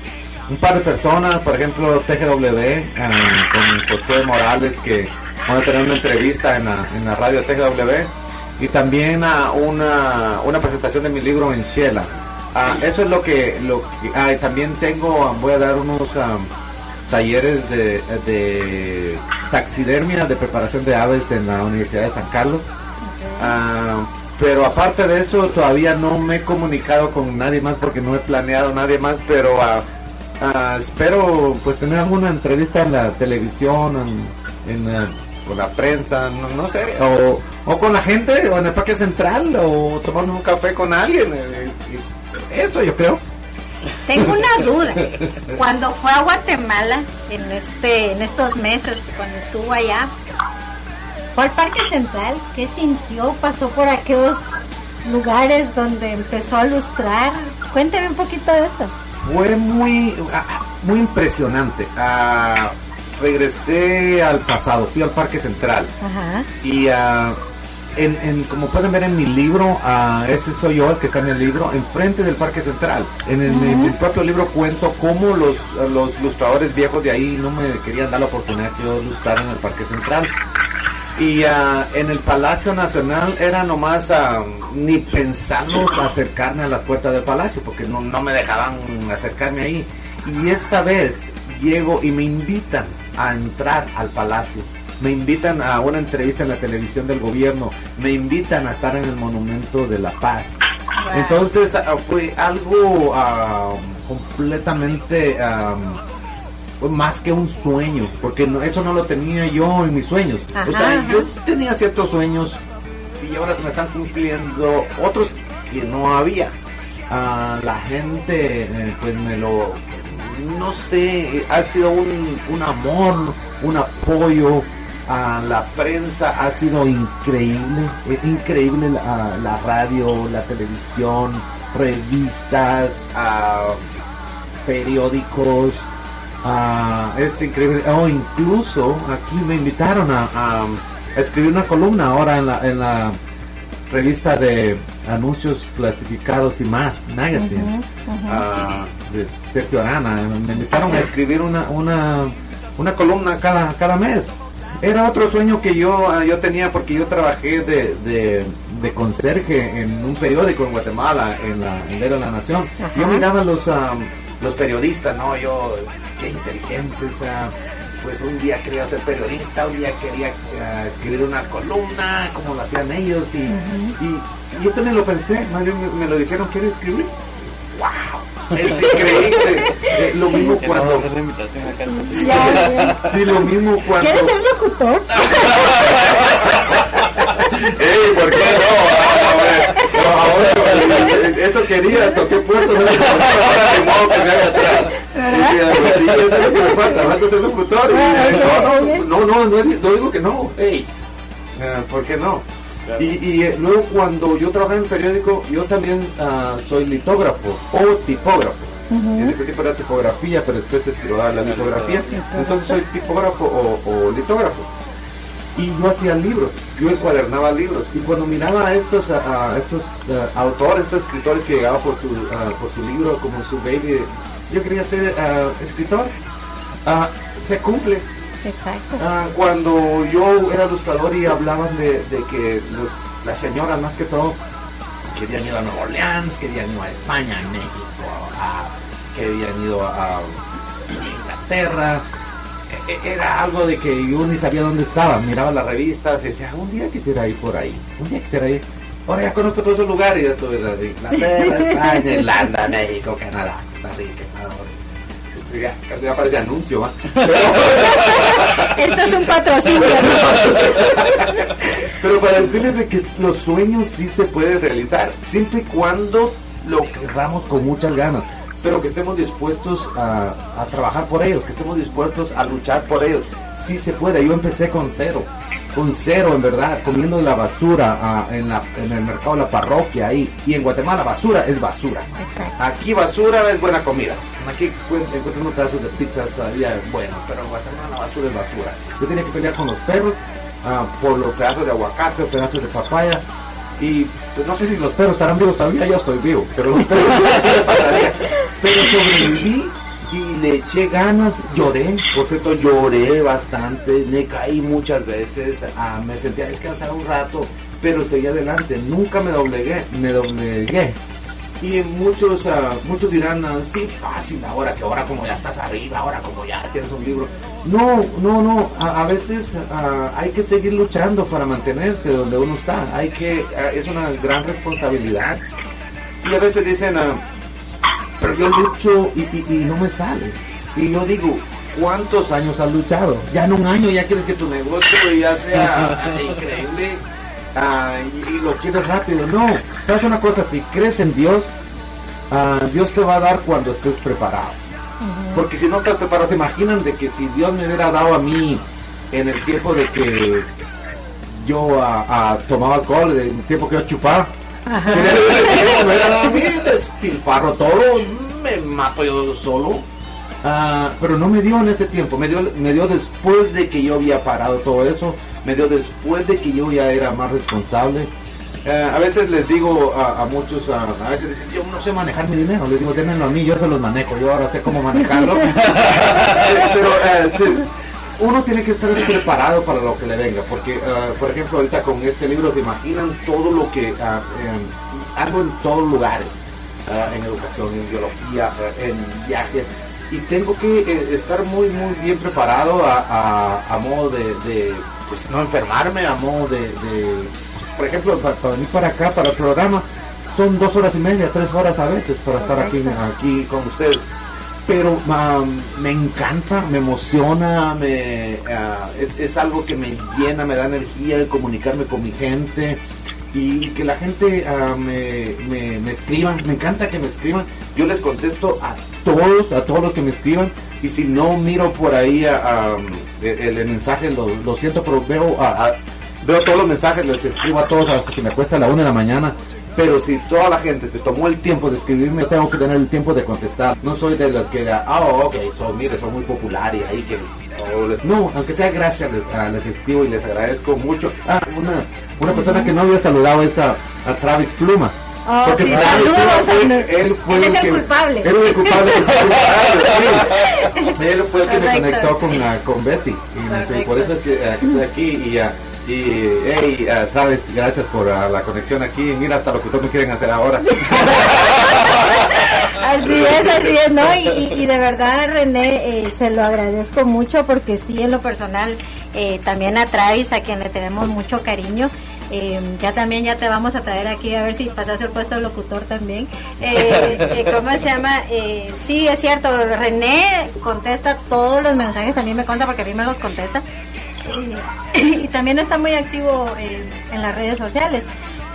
un par de personas, por ejemplo, TGW, ah, con José Morales, que van a tener una entrevista en la, en la radio TGW, y también a una, una presentación de mi libro en Shela. Eso es lo que, lo también tengo, voy a dar unos ah, talleres de, de taxidermia, de preparación de aves en la Universidad de San Carlos. Ah, pero aparte de eso, todavía no me he comunicado con nadie más porque no he planeado nadie más, pero ah, ah, espero pues tener alguna entrevista en la televisión, en, en, con la prensa, no, no sé, o, o con la gente, o en el Parque Central, o tomando un café con alguien. eh, y eso yo creo. Tengo una duda. Cuando fue a Guatemala en este en estos meses, cuando estuvo allá, fue al Parque Central, ¿qué sintió? Pasó por aquellos lugares donde empezó a lustrar. Cuénteme un poquito de eso. Fue muy, ah, muy impresionante. Ah, regresé al pasado, fui al Parque Central. Ajá. Y ah, en, en- como pueden ver en mi libro, ah, ese soy yo el que está en el libro, enfrente del Parque Central. En, el, en mi propio libro cuento cómo los, los lustradores viejos de ahí no me querían dar la oportunidad que yo lustrara en el Parque Central. Y ah, en el Palacio Nacional era nomás ah, ni pensando acercarme a la puerta del palacio, porque no, no me dejaban acercarme ahí. Y esta vez llego y me invitan a entrar al palacio. Me invitan a una entrevista en la televisión del gobierno. Me invitan a estar en el Monumento de la Paz. Entonces ah, fue algo ah, completamente fue más que un sueño, porque no- eso no lo tenía yo en mis sueños. Ajá, o sea, ajá. yo tenía ciertos sueños y ahora se me están cumpliendo otros que no había. Ah, la gente, eh, pues me lo, no sé, ha sido un, un amor, un apoyo. A la prensa ha sido increíble, eh, increíble la, la radio, la televisión, revistas, ah, periódicos, es increíble. Oh, incluso aquí me invitaron a, a escribir una columna ahora en la, en la revista de anuncios clasificados y más, Magazine, ah, de Sergio Arana. Me invitaron a escribir una, una, una columna cada, cada mes. Era otro sueño que yo, ah, yo tenía porque yo trabajé de, de, de conserje en un periódico en Guatemala, en la en Diario La Nación. Yo miraba los, ah, los periodistas, ¿no? Yo, qué inteligentes, ah, pues un día quería ser periodista, un día quería eh, escribir una columna, como lo hacían ellos, y, y, y esto ni lo pensé, más bien me, me lo dijeron, ¿quieres escribir? ¡Wow! Es increíble. Eh, lo mismo cuando... hacer la invitación acá. Sí, sí, lo mismo cuando... ¿Quieres ser locutor? ¡Ey, por qué no? Ah, no, ahora, eso quería, toqué puertas, no ahora de modo que me haga atrás. Sí, eso es lo que me falta, falta ser locutor. No, no, no, no, no digo que no, ey, eh, ¿por qué no? Y, y eh, luego cuando yo trabajé en periódico, yo también ah, soy litógrafo o tipógrafo. En el tipo era tipografía, pero después se tiró a la litografía. Entonces soy tipógrafo o, o litógrafo y yo hacía libros, yo encuadernaba libros y cuando miraba a estos a, a estos a, autores, estos escritores que llegaban por su por su libro como su baby, yo quería ser escritor. Se cumple. Exacto. Cuando yo era ilustrador y hablaban de, de que los, las señoras más que todo querían ir a Nueva Orleans, querían ir a España, a México, a, querían ir a, a Inglaterra. E- e- Era algo de que yo ni sabía dónde estaba. Miraba las revistas y decía, un día quisiera ir por ahí, un día quisiera ir. Ahora ya conozco todos esos lugares, ya estuve en Inglaterra, España, Irlanda, México, Canadá, Costa Rica, Ecuador. Ya, parece anuncio, ¿va? Esto es un patrocinio. Pero para decirles de que los sueños sí se pueden realizar, siempre y cuando lo querramos con muchas ganas, pero que estemos dispuestos a, a trabajar por ellos, que estemos dispuestos a luchar por ellos. Sí se puede, yo empecé con cero, con cero en verdad, comiendo la basura ah, en, la, en el mercado de la parroquia ahí. Y en Guatemala basura es basura. Aquí basura es buena comida. Aquí encuentro pedazos de pizza todavía es bueno, pero en Guatemala la basura es basura. Yo tenía que pelear con los perros ah, por los pedazos de aguacate o pedazos de papaya. Y pues, no sé si los perros estarán vivos todavía, yo estoy vivo, pero los perros. Pero sobreviví le eché ganas, lloré, por cierto lloré bastante, me caí muchas veces, ah, me sentía a descansar un rato, pero seguí adelante, nunca me doblegué, me doblegué. Y muchos ah, muchos dirán, ah, sí, fácil, ahora que ahora como ya estás arriba, ahora como ya tienes un libro. No, no, no, a, a veces ah, hay que seguir luchando para mantenerse donde uno está, hay que, es una gran responsabilidad. Y a veces dicen, pero yo lucho y, y- y no me sale. Y yo digo, ¿cuántos años has luchado? Ya en un año ya quieres que tu negocio ya sea increíble ah, y, y lo quieres rápido. No, sabes una cosa, si crees en Dios, ah, Dios te va a dar cuando estés preparado. Porque si no estás preparado, te imaginan de que si Dios me hubiera dado a mí en el tiempo de que yo ah, tomaba alcohol, en el tiempo que yo chupaba, me hubiera dado a mí, despilfarro todo, me mato yo solo. Ah, pero no me dio en ese tiempo, me dio, me dio después de que yo había parado todo eso, me dio después de que yo ya era más responsable. Eh, a veces les digo a, a muchos, a, a veces dicen, yo no sé manejar mi dinero, les digo, démenlo a mí, yo se los manejo, yo ahora sé cómo manejarlo. Pero eh, sí, uno tiene que estar preparado para lo que le venga, porque, ah, por ejemplo, ahorita con este libro se imaginan todo lo que ah, em, hago en todos lugares, ah, en educación, en biología, ah, en viajes, y tengo que eh, estar muy, muy bien preparado a, a- a modo de, de, pues, no enfermarme, a modo de, de- por ejemplo, para, para venir para acá, para el programa, son dos horas y media, tres horas a veces para estar aquí, aquí con ustedes pero me encanta, me emociona, me, ah, es, es algo que me llena, me da energía de comunicarme con mi gente y que la gente ah, me, me, me escriban, me encanta que me escriban, yo les contesto a todos, a todos los que me escriban y si no miro por ahí ah, ah, el, el mensaje, lo, lo siento, pero veo, veo todos los mensajes, les escribo a todos hasta que me cuesta la una de la mañana pero si toda la gente se tomó el tiempo de escribirme, yo tengo que tener el tiempo de contestar. No soy de los que, ah, oh, ok, son, mire, son muy populares y ahí que... no, aunque sea gracias, les, ah, les escribo y les agradezco mucho. Ah, una, una persona que no había saludado es a, a Travis Pluma. Oh, Porque sí, Travis saludos, fue- Andrés. él fue Él es el que- culpable. Él es el culpable. el. Él fue el que me conectó con, la, con Betty. Y me dice, por eso es que, eh, que estoy aquí y... ah, y, hey, ah, Travis, gracias por ah, la conexión aquí. Mira, hasta lo que me quieren hacer ahora. Así es, así es, ¿no? Y, de verdad, René, eh, se lo agradezco mucho porque sí, en lo personal, eh, también a Travis, a quien le tenemos mucho cariño. eh, ya también ya te vamos a traer aquí a ver si pasas el puesto de locutor también. Eh, eh, ¿Cómo se llama? Sí, es cierto, René contesta todos los mensajes, a mí me conta porque a mí me los contesta. Y, y también está muy activo eh, en las redes sociales.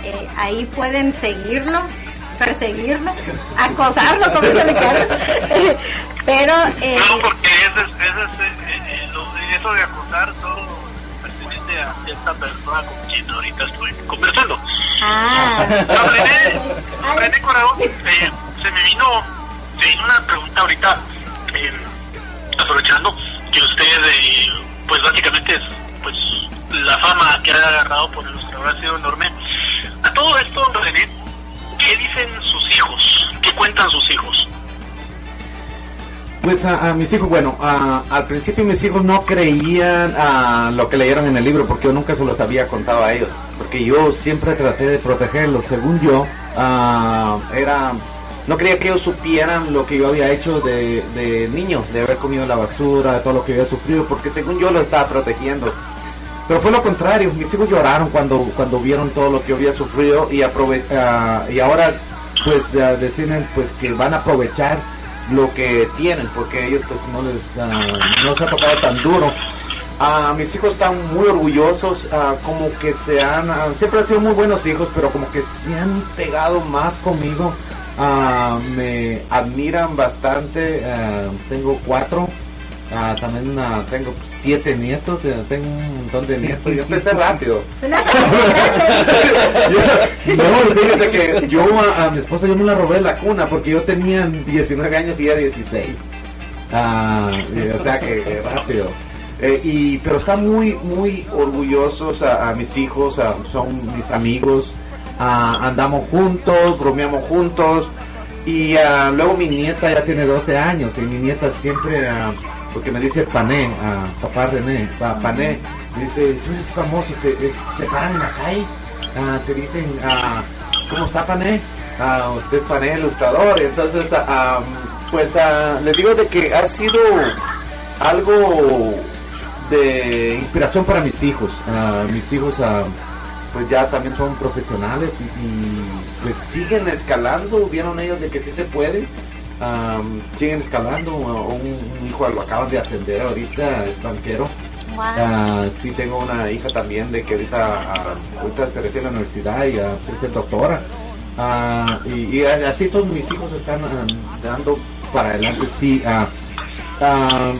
Eh, ahí pueden seguirlo, perseguirlo, acosarlo, como se le quiera. Pero, eh, No, porque eso, es, eso, eh, eh, eso de acosar todo pertenece a cierta persona con quien ahorita estoy conversando. ah, No, René, René Corao, eh, se me vino, se vino una pregunta ahorita, eh, aprovechando que usted, eh, pues básicamente es pues la fama que ha agarrado por el ha sido enorme. A todo esto, René, ¿qué dicen sus hijos? ¿Qué cuentan sus hijos? Pues a, a mis hijos, bueno, a- al principio mis hijos no creían a lo que leyeron en el libro porque yo nunca se los había contado a ellos. Porque yo siempre traté de protegerlos. Según yo, ah, era no quería que ellos supieran lo que yo había hecho de, de niño, de haber comido la basura, de todo lo que había sufrido, porque según yo lo estaba protegiendo. Pero fue lo contrario, mis hijos lloraron cuando, cuando vieron todo lo que yo había sufrido y, aprove ah, y ahora pues deciden pues que van a aprovechar lo que tienen porque ellos pues no les ah, no se ha tocado tan duro Ah, mis hijos están muy orgullosos ah, como que se han siempre han sido muy buenos hijos pero como que se han pegado más conmigo Ah, me admiran bastante ah, tengo cuatro Ah, también tengo siete nietos eh, tengo un montón de nietos yo empecé rápido una no, fíjese que yo a, a mi esposa yo me la robé la cuna porque yo tenía 19 años y ella 16. Ah, y, o sea que eh, rápido. Eh, y, pero están muy, muy orgullosos a, a mis hijos, a- son mis amigos. Ah, andamos juntos, bromeamos juntos. Y ah, luego mi nieta ya tiene 12 años y mi nieta siempre, ah, porque me dice Pané, ah, papá René, pa- Pané, me dice, tú eres famoso, te, te paran en la calle, te dicen, ¿cómo está Pané? Usted es Pané ilustrador, entonces, ah, pues ah, le digo de que ha sido algo de inspiración para mis hijos. Mis hijos pues ya también son profesionales y, y, pues siguen escalando. Vieron ellos de que sí se puede. Am, siguen escalando. Un, un hijo lo acaban de ascender ahorita, es banquero. Wow. Ah, sí tengo una hija también de que ahorita, ah, ahorita se recibe en la universidad y ah, es ser doctora. Ah, y, y así todos mis hijos están dando para adelante. Sí, ah,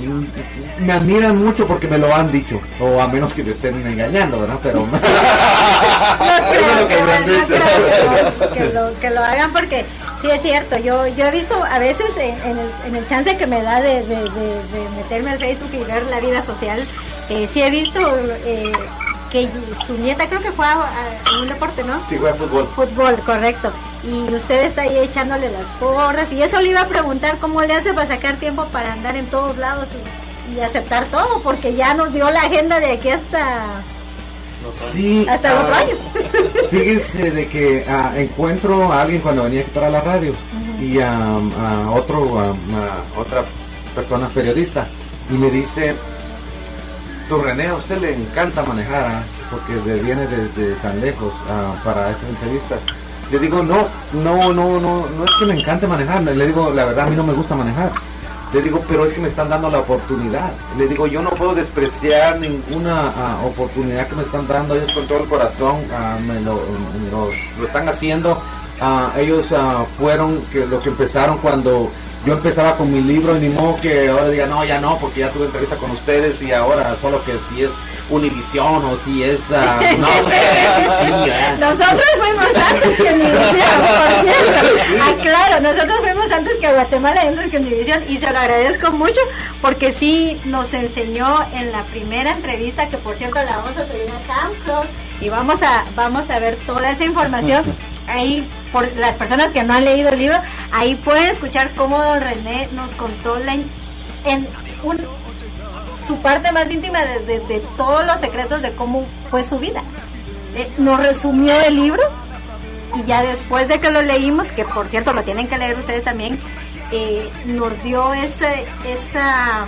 me admiran mucho porque me lo han dicho, o a menos que me estén engañando, ¿verdad? Pero que lo, que hagan porque sí es cierto, yo yo he visto a veces en, en el, en el chance que me da de, de- de- de meterme al Facebook y ver la vida social, eh, sí he visto eh, que su nieta creo que fue a, a un deporte, ¿no? Sí, juega fútbol. Fútbol, correcto. Y usted está ahí echándole las porras. Y eso le iba a preguntar cómo le hace para sacar tiempo para andar en todos lados y, y aceptar todo, porque ya nos dio la agenda de aquí hasta, Sí, hasta el otro ah, año. Fíjese de que ah, encuentro a alguien cuando venía aquí para la radio y a, a otro a otra persona periodista y me dice René a usted le encanta manejar ah, porque viene desde tan lejos ah, para estas entrevistas le digo no no no no no es que me encante manejar le digo la verdad a mí no me gusta manejar le digo, pero es que me están dando la oportunidad. Le digo, yo no puedo despreciar ninguna ah, oportunidad que me están dando. Ellos con todo el corazón ah, me lo, lo, están haciendo. Ellos fueron que lo que empezaron cuando yo empezaba con mi libro y ni modo que ahora diga, no, ya no, porque ya tuve entrevista con ustedes y ahora solo que si es Univisión o si es, ah, no sé, sí, ¿verdad? Nosotros fuimos antes que Univisión, por cierto. Ah, claro, nosotros fuimos antes que Guatemala y antes que Univisión y se lo agradezco mucho porque sí nos enseñó en la primera entrevista, que por cierto la vamos a subir a SoundCloud y vamos a, vamos a ver toda esa información. Ahí, por las personas que no han leído el libro, ahí pueden escuchar cómo don René nos contó la, en un, su parte más íntima de, todos los secretos de cómo fue su vida. Eh, nos resumió el libro y ya después de que lo leímos, que por cierto lo tienen que leer ustedes también, eh, nos dio ese, esa,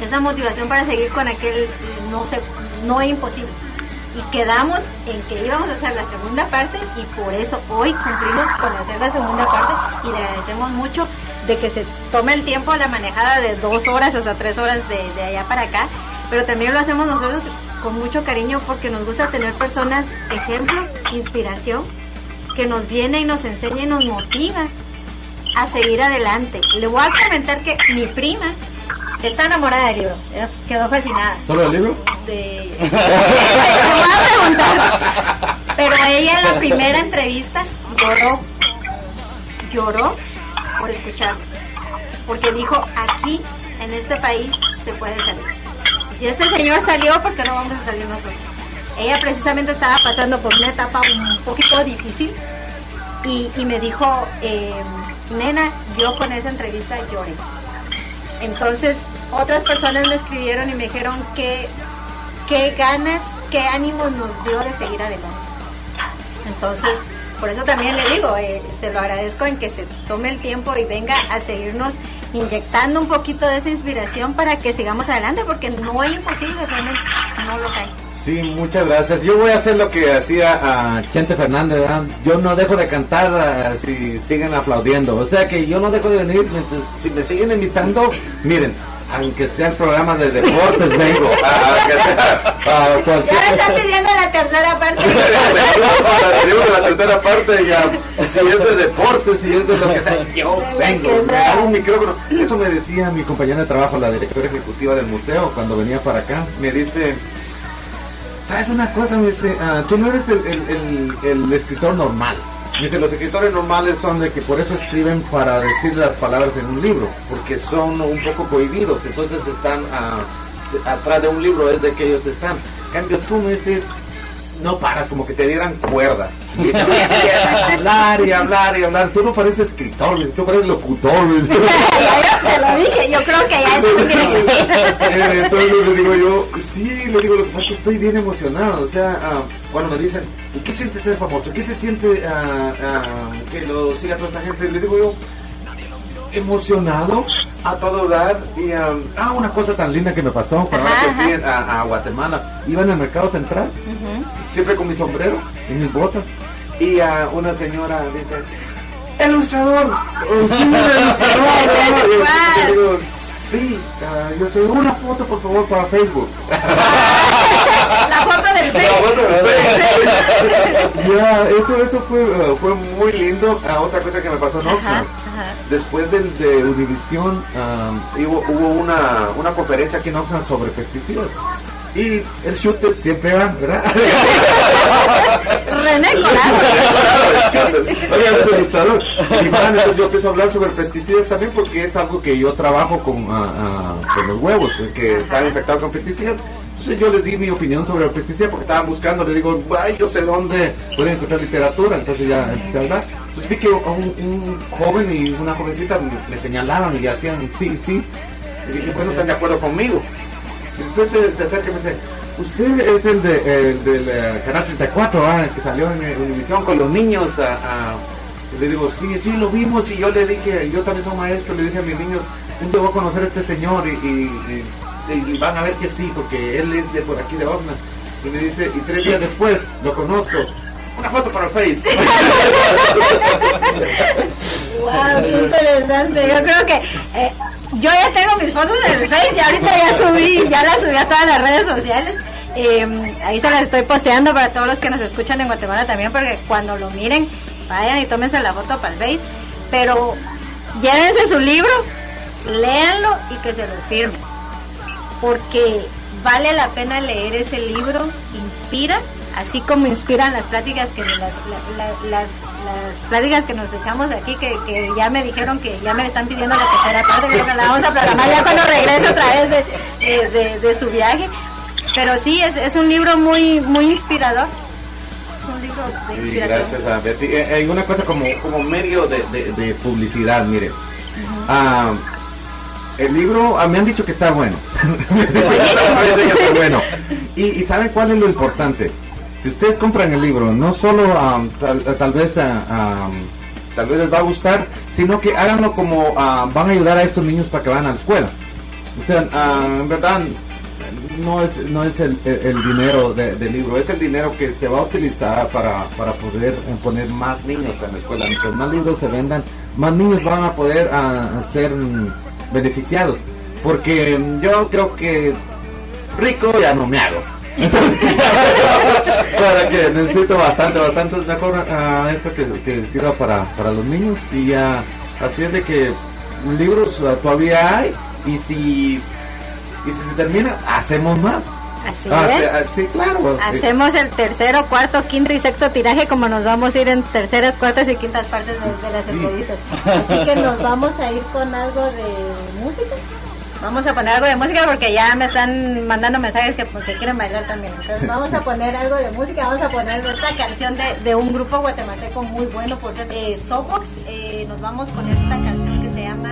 esa motivación para seguir con aquel no sé, no es imposible. Y quedamos en que íbamos a hacer la segunda parte y por eso hoy cumplimos con hacer la segunda parte y le agradecemos mucho de que se tome el tiempo la manejada de dos horas hasta tres horas de, de allá para acá, pero también lo hacemos nosotros con mucho cariño porque nos gusta tener personas, ejemplo, inspiración, que nos viene y nos enseña y nos motiva a seguir adelante. Le voy a comentar que mi prima está enamorada del libro, quedó fascinada. ¿Solo el libro? De... Le voy a preguntar. Pero ella en la primera entrevista lloró, lloró por escucharlo. Porque dijo, aquí, en este país, se puede salir. Y si este señor salió, ¿por qué no vamos a salir nosotros? Ella precisamente estaba pasando por una etapa un poquito difícil y, y me dijo, eh, nena, yo con esa entrevista lloré. Entonces, otras personas me escribieron y me dijeron que qué ganas, qué ánimo nos dio de seguir adelante. Entonces, por eso también le digo, eh, se lo agradezco en que se tome el tiempo y venga a seguirnos inyectando un poquito de esa inspiración para que sigamos adelante, porque no hay imposible, realmente no lo hay. Sí, muchas gracias. Yo voy a hacer lo que hacía a Chente Fernández. ¿verdad? Yo no dejo de cantar ah, si siguen aplaudiendo. O sea que yo no dejo de venir. Entonces, si me siguen invitando, miren, aunque sean programas de deportes, vengo. Ah, aunque sea, ah, Ya cualquier me están pidiendo la tercera parte. La tercera parte ya. Si es de deportes, si es de lo que sea, yo vengo. Me hago un micrófono. Eso me decía mi compañera de trabajo, la directora ejecutiva del museo, cuando venía para acá. Me dice, ¿sabes una cosa? Me dice, ah, tú no eres el, el- el- el escritor normal. Me dice, los escritores normales son de que por eso escriben para decir las palabras en un libro, porque son un poco prohibidos, entonces están ah, atrás de un libro, es de que ellos están. En cambio tú me dices, no paras, como que te dieran cuerda. Y hablar y hablar y hablar. Tú no pareces escritor, tú pareces locutor. te lo dije, yo creo que ya eso Entonces le digo yo, sí, le digo, lo que pasa es que estoy bien emocionado. O sea, ah, cuando me dicen, ¿y qué siente ser famoso? ¿Qué se siente ah, ah, que lo siga toda esta gente? Le digo yo, emocionado a todo dar. Y, ah, ah, una cosa tan linda que me pasó cuando fui a, a Guatemala. Iba en el mercado central, siempre con mi sombrero y mis botas. Y ah, una señora dice, ilustrador, usted es el ilustrador. ¿no?" Y yo digo, sí, ah, yo soy una foto por favor para Facebook. La foto del Facebook. Ya, eso, eso fue, uh, fue muy lindo. Ah, otra cosa que me pasó en Oxnard. Ajá. Después del de Univision, um, hubo, hubo una, una conferencia aquí en Oxnard sobre pesticidas. Y el shooter siempre va, ¿verdad? René Colado. Y van, entonces yo empiezo a hablar sobre pesticidas también porque es algo que yo trabajo con, ah, con los huevos, eh, que están infectados con pesticidas. Entonces yo les di mi opinión sobre los pesticidas porque estaban buscando, les digo, ay, yo sé dónde pueden encontrar literatura, entonces ya empecé a hablar. Vi que un, un joven y una jovencita me señalaban y hacían sí, sí. Y dije, pues no están de acuerdo conmigo. Y después se, se acerca y me dice, usted es el, de, el del eh, Canal 34, ah, que salió en Univisión con los niños. a- a-". Y le digo, sí, sí, lo vimos. Y yo le dije, yo también soy maestro, le dije a mis niños, un día voy a conocer a este señor y, y- van a ver que sí, porque él es de por aquí de Oxnard. Y me dice, y tres días después, lo conozco. Una foto para el Face. Wow, qué interesante. Yo creo que eh, yo ya tengo mis fotos en el Face y ahorita ya subí, ya las subí a todas las redes sociales. Eh, ahí se las estoy posteando para todos los que nos escuchan en Guatemala también, porque cuando lo miren, vayan y tómense la foto para el Face. Pero llévense su libro, léanlo y que se los firmen. Porque vale la pena leer ese libro, inspira, así como inspiran las pláticas que las, la- la- las, las pláticas que nos echamos aquí, que, que ya me dijeron que ya me están pidiendo la tercera parte, que la vamos a programar ya cuando regrese otra vez de, de- de- de su viaje. Pero sí, es, es un libro muy muy inspirador. Es un libro de Sí, gracias a Betty. Eh, Hay una cosa como, como medio de, publicidad, mire. Ah, el libro, ah, me han dicho que está bueno. Bueno. Y, y ¿saben cuál es lo importante? Si ustedes compran el libro, no solo ah, tal, vez ah, tal vez les va a gustar, sino que háganlo como ah, van a ayudar a estos niños para que vayan a la escuela. O sea, ah, en verdad no es no es el, el- dinero de- del libro, es el dinero que se va a utilizar para, para poder eh, poner más niños en la escuela. Mientras más libros se vendan, más niños van a poder ser beneficiados. Porque mm, yo creo que rico ya no me hago. Entonces, para que necesito bastante, bastante mejor ah, esto que, que sirva para, para los niños y ah, así es de que libros ah, todavía hay y si y si se termina hacemos más. Así Ah, es. sí, ah, sí, claro. Hacemos el tercero, cuarto, quinto y sexto tiraje como nos vamos a ir en terceras, cuartas y quintas partes de, de las entrevistas. Así que nos vamos a ir con algo de música. Vamos a poner algo de música porque ya me están mandando mensajes que porque quieren bailar también. Entonces vamos a poner algo de música, vamos a poner esta canción de, de un grupo guatemalteco muy bueno, por eh, Sobox. Eh, nos vamos con esta canción que se llama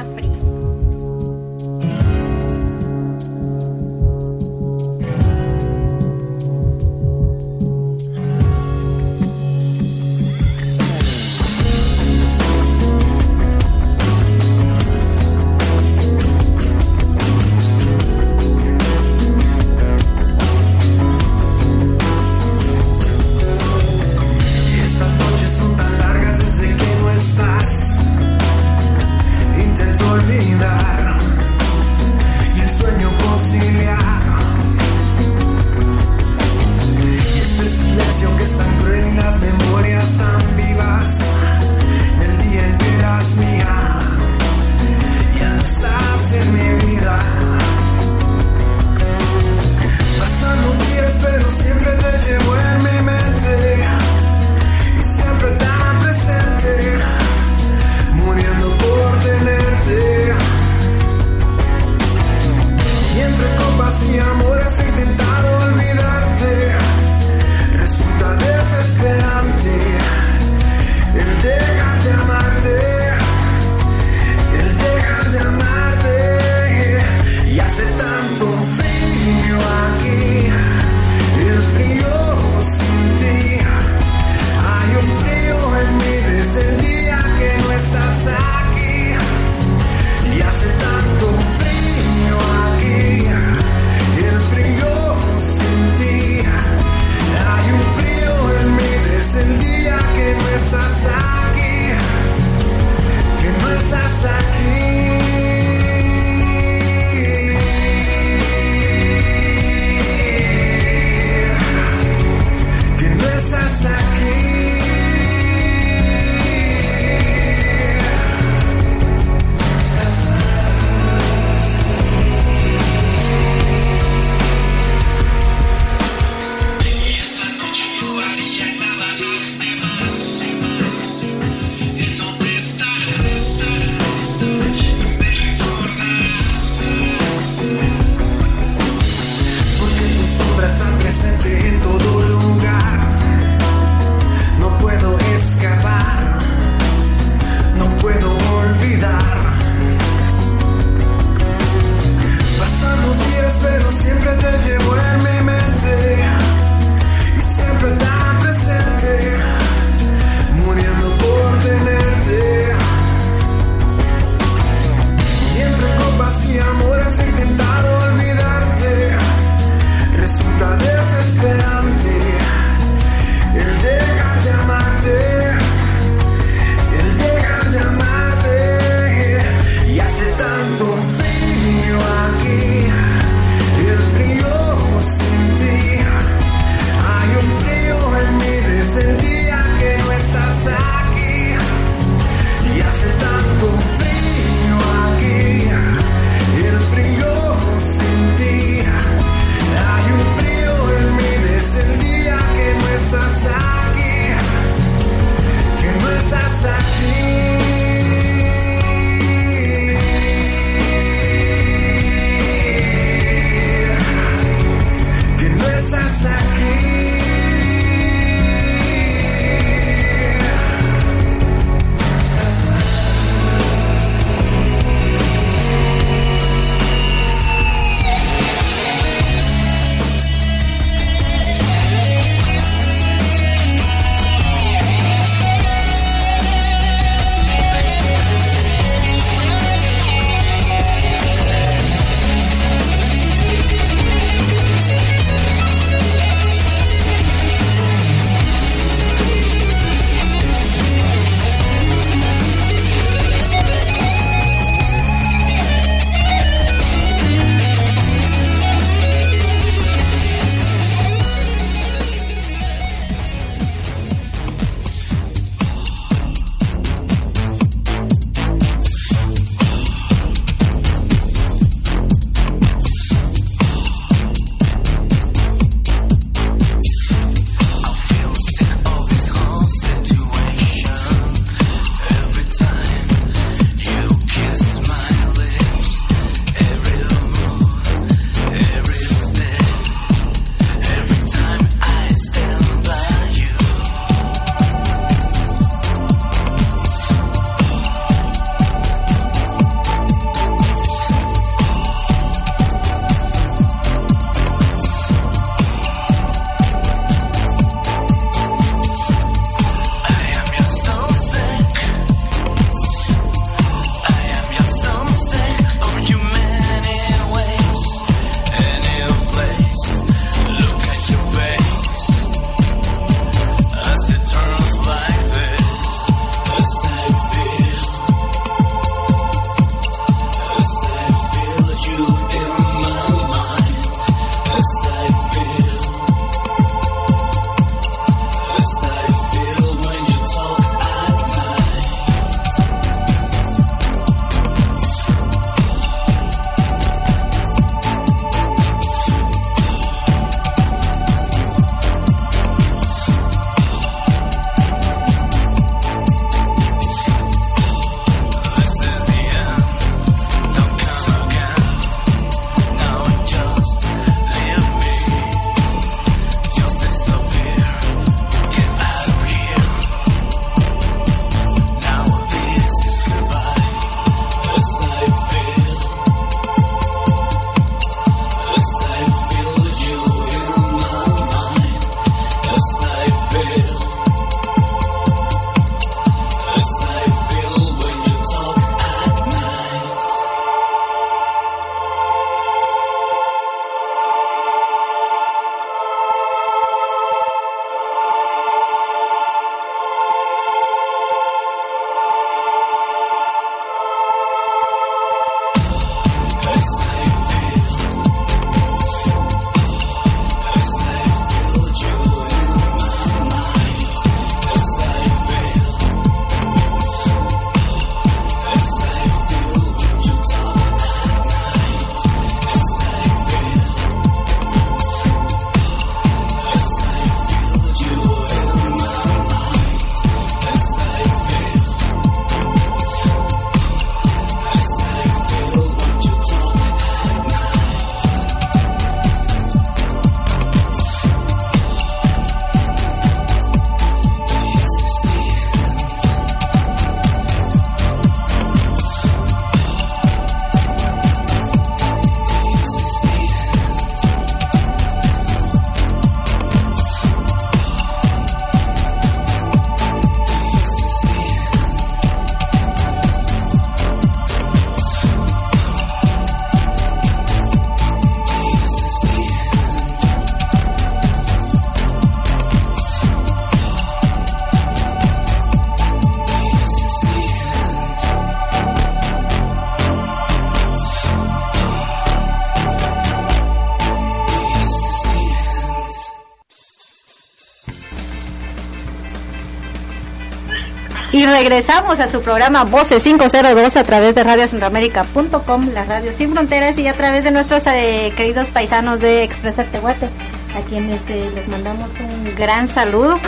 Y regresamos a su programa Voces 502 a través de radiocentroamérica.com, la radio sin fronteras y a través de nuestros eh, queridos paisanos de Expresa Tehuate, a quienes eh, les mandamos un gran saludo,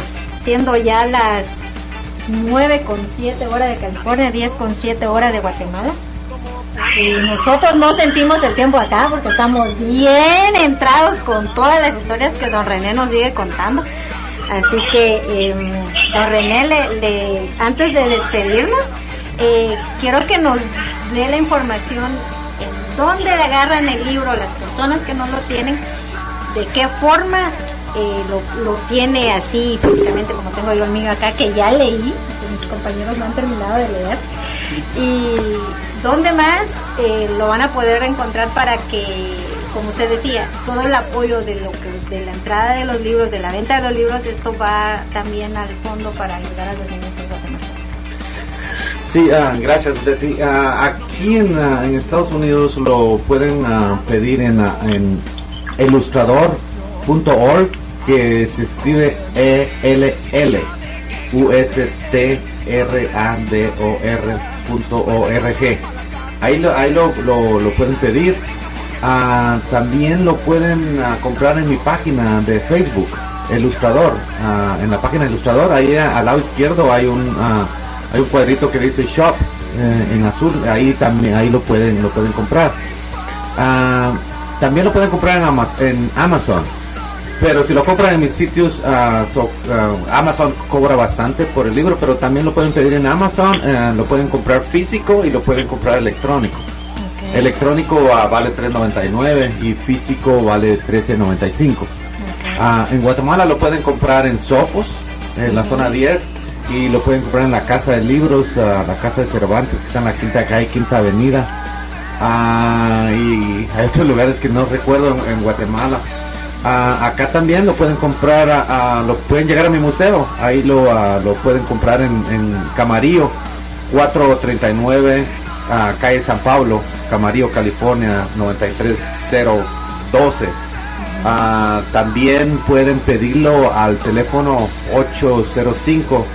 siendo ya las 9 con 7 horas de California, 10 con 7 horas de Guatemala. Y nosotros no sentimos el tiempo acá porque estamos bien entrados con todas las historias que don René nos sigue contando. Así que, eh, don René, antes de despedirnos, eh, quiero que nos dé la información en dónde agarran el libro las personas que no lo tienen, de qué forma eh, lo, lo tiene así físicamente, como tengo yo el mío acá, que ya leí, que mis compañeros no han terminado de leer. Y dónde más eh, lo van a poder encontrar para que, como usted decía, todo el apoyo de lo que de la entrada de los libros, de la venta de los libros, esto va también al fondo para ayudar a los niños Guatemala. Sí, ah, gracias. Ah, aquí en, ah, en Estados Unidos lo pueden pedir en, ilustrador.org, que se escribe E E-L-L U-S-T-R-A-D-O-R.org. Ahí, lo, ahí lo, lo, lo pueden pedir. Ah, también lo pueden ah, comprar en mi página de Facebook, Ilustrador. Ah, en la página Ilustrador, ahí al lado izquierdo hay un hay un cuadrito que dice Shop eh, en azul. Ahí también ahí lo pueden lo pueden comprar. También lo pueden comprar en, Ama- en Amazon. Pero si lo compran en mis sitios, so- Amazon cobra bastante por el libro, pero también lo pueden pedir en Amazon, eh, lo pueden comprar físico y lo pueden comprar electrónico. Electrónico ah, vale 3.99 y físico vale 13.95. Ah, en Guatemala lo pueden comprar en Sofos, en la zona 10, y lo pueden comprar en la Casa de Libros, ah, la Casa de Cervantes, que está en la quinta calle, quinta avenida. Y hay otros lugares que no recuerdo en, en Guatemala. Acá también lo pueden comprar, lo pueden llegar a mi museo, ahí lo, lo pueden comprar en, en Camarillo, 439, ah, calle San Pablo, Camarillo, California, 93012. Ah, también pueden pedirlo al teléfono 805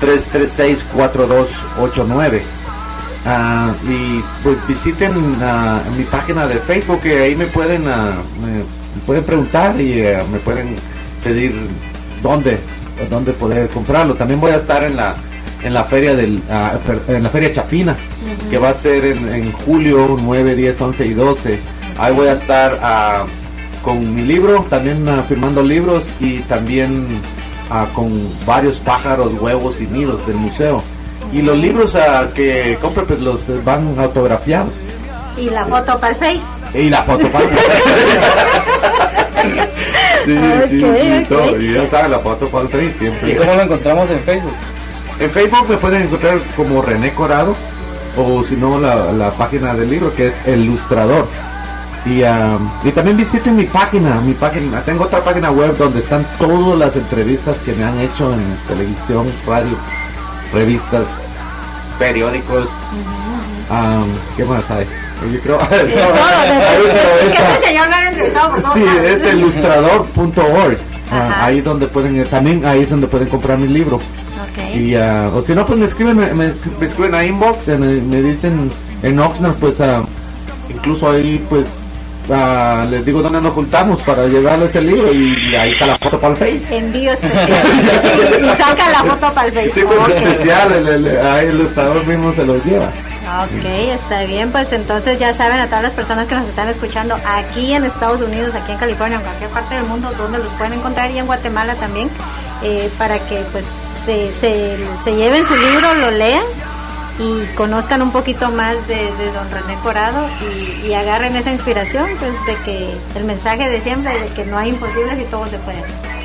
336 4289. Ah, y pues visiten ah, mi página de Facebook que ahí me pueden pueden preguntar y eh, me pueden pedir dónde dónde poder comprarlo. También voy a estar en la en la feria del en la feria Chapina que va a ser en, en julio 9, 10, 11 y 12. Ahí voy a estar ah, con mi libro, también ah, firmando libros y también ah, con varios pájaros, huevos y nidos del museo. Y los libros que compre pues los eh, van autografiados. Y la foto para el Face. Y la foto para Sí, sí, Ok, sí, ok. todo. Y ya saben, la foto para el Face siempre. ¿Y cómo lo encontramos en Facebook? En Facebook me pueden encontrar como René Corado o si no la, la página del libro que es El Ilustrador. Y, ah, y también visiten mi página, mi página, tengo otra página web donde están todas las entrevistas que me han hecho en televisión, radio, revistas, periódicos. Ah, ¿Qué más hay? Yo creo, Sí, lados. es ilustrador.org. Ah, ahí donde pueden, también ahí es donde pueden comprar mi libro. Y, ah, o si no, pues me escriben, me, me- escriben a inbox, eh, me, me dicen en Oxnard, pues ah, incluso ahí, pues ah, les digo dónde nos juntamos para llevarles el libro y, y ahí está la foto para el Face. Envío especial. y saca la foto para el Sí, Facebook. pues especial, el, el- ahí el ilustrador mismo se los lleva. Ok, está bien, pues entonces ya saben a todas las personas que nos están escuchando aquí en Estados Unidos, aquí en California, en cualquier parte del mundo, donde los pueden encontrar y en Guatemala también, eh, para que pues se, se, se lleven su libro, lo lean y conozcan un poquito más de, don René Corado y, y agarren esa inspiración pues de que el mensaje de siempre de que no hay imposibles y todo se puede hacer.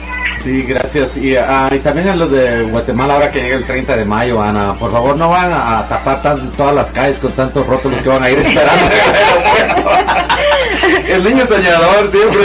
Sí, gracias. Y, ah, y también a los de Guatemala, ahora que llega el 30 de mayo, Ana, por favor no van a, tapar todas las calles con tantos rótulos que van a ir esperando. el niño soñador siempre,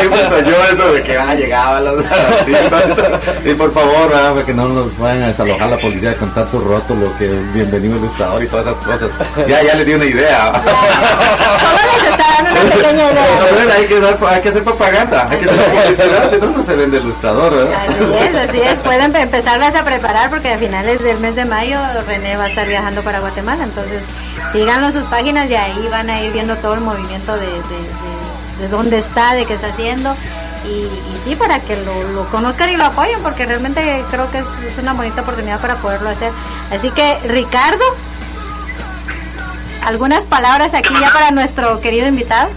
siempre soñó eso de que ah, llegaban los artistas. Y por favor, ah, que no nos vayan a desalojar la policía con tantos rótulos, que bienvenido ilustrador y todas esas cosas. Ya, ya les di una idea. Solo les está dan una pequeña idea. hay, que dar, hay que hacer propaganda, hay que hacer publicidad, si no, no se vende el ilustrador, ¿verdad? Así es, así es. Pueden empezarlas a preparar porque a finales del mes de mayo René va a estar viajando para Guatemala. Entonces, síganlo en sus páginas y ahí van a ir viendo todo el movimiento de, de, de- de dónde está, de qué está haciendo. Y, y sí, para que lo, lo conozcan y lo apoyen porque realmente creo que es, es una bonita oportunidad para poderlo hacer. Así que, Ricardo, algunas palabras aquí ya para nuestro querido invitado.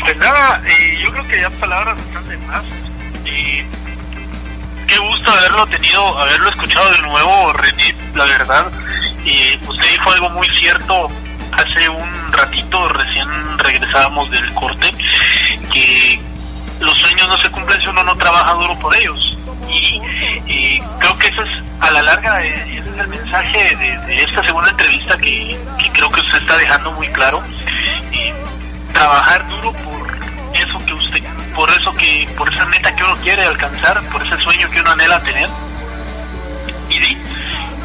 Pues nada, eh, yo creo que ya palabras están de más. Eh, qué gusto haberlo tenido, haberlo escuchado de nuevo, René, la verdad. Eh, usted dijo algo muy cierto hace un ratito, recién regresábamos del corte, que los sueños no se cumplen si uno no trabaja duro por ellos. Y creo que eso es, a la larga, eh, ese es el mensaje de, esta segunda entrevista que, creo que usted está dejando muy claro. Trabajar duro por eso que usted, por eso que, por esa meta que uno quiere alcanzar, por ese sueño que uno anhela tener. Y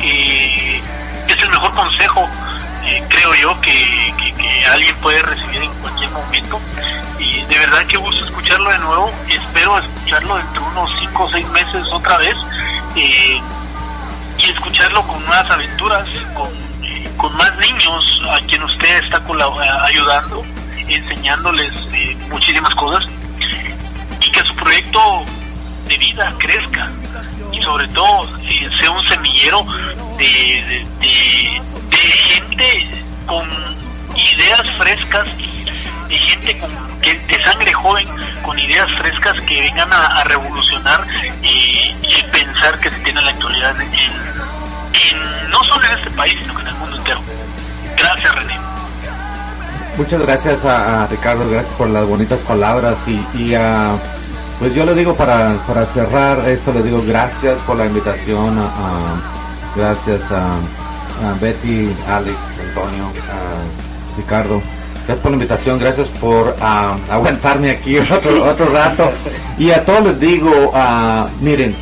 eh, es el mejor consejo, eh, creo yo, que, que- alguien puede recibir en cualquier momento. Y de verdad que gusto escucharlo de nuevo. Espero escucharlo dentro de unos 5 o 6 meses otra vez. eh, y escucharlo con nuevas aventuras, con, eh, con más niños a quien usted está colab- ayudando, enseñándoles eh, muchísimas cosas y que su proyecto de vida crezca y sobre todo sea un semillero de, de, de- gente con ideas frescas, de gente con, de sangre joven con ideas frescas que vengan a, a revolucionar eh, y pensar que se tiene en la actualidad en, en- no solo en este país, sino que en el mundo entero. Gracias, René. Muchas gracias a, a Ricardo, gracias por las bonitas palabras y, y, ah, pues yo le digo para, para cerrar esto, le digo gracias por la invitación, a- a- gracias a, a Betty, Alex, Antonio, a Ricardo, gracias por la invitación, gracias por aguantarme aquí otro, otro rato y a todos les digo, ah, miren,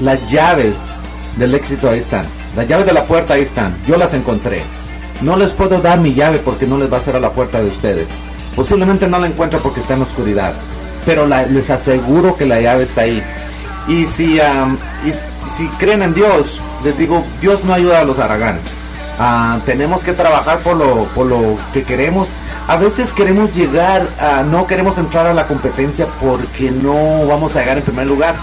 las llaves del éxito ahí están, las llaves de la puerta ahí están, yo las encontré. No les puedo dar mi llave porque no les va a cerrar la puerta de ustedes. Posiblemente no la encuentro porque está en la oscuridad. Pero la- les aseguro que la llave está ahí. Y si, si creen en Dios, les digo, Dios no ayuda a los haraganes. Ah, tenemos que trabajar por lo, por lo que queremos. A veces queremos llegar, a, no queremos entrar a la competencia porque no vamos a llegar en primer lugar.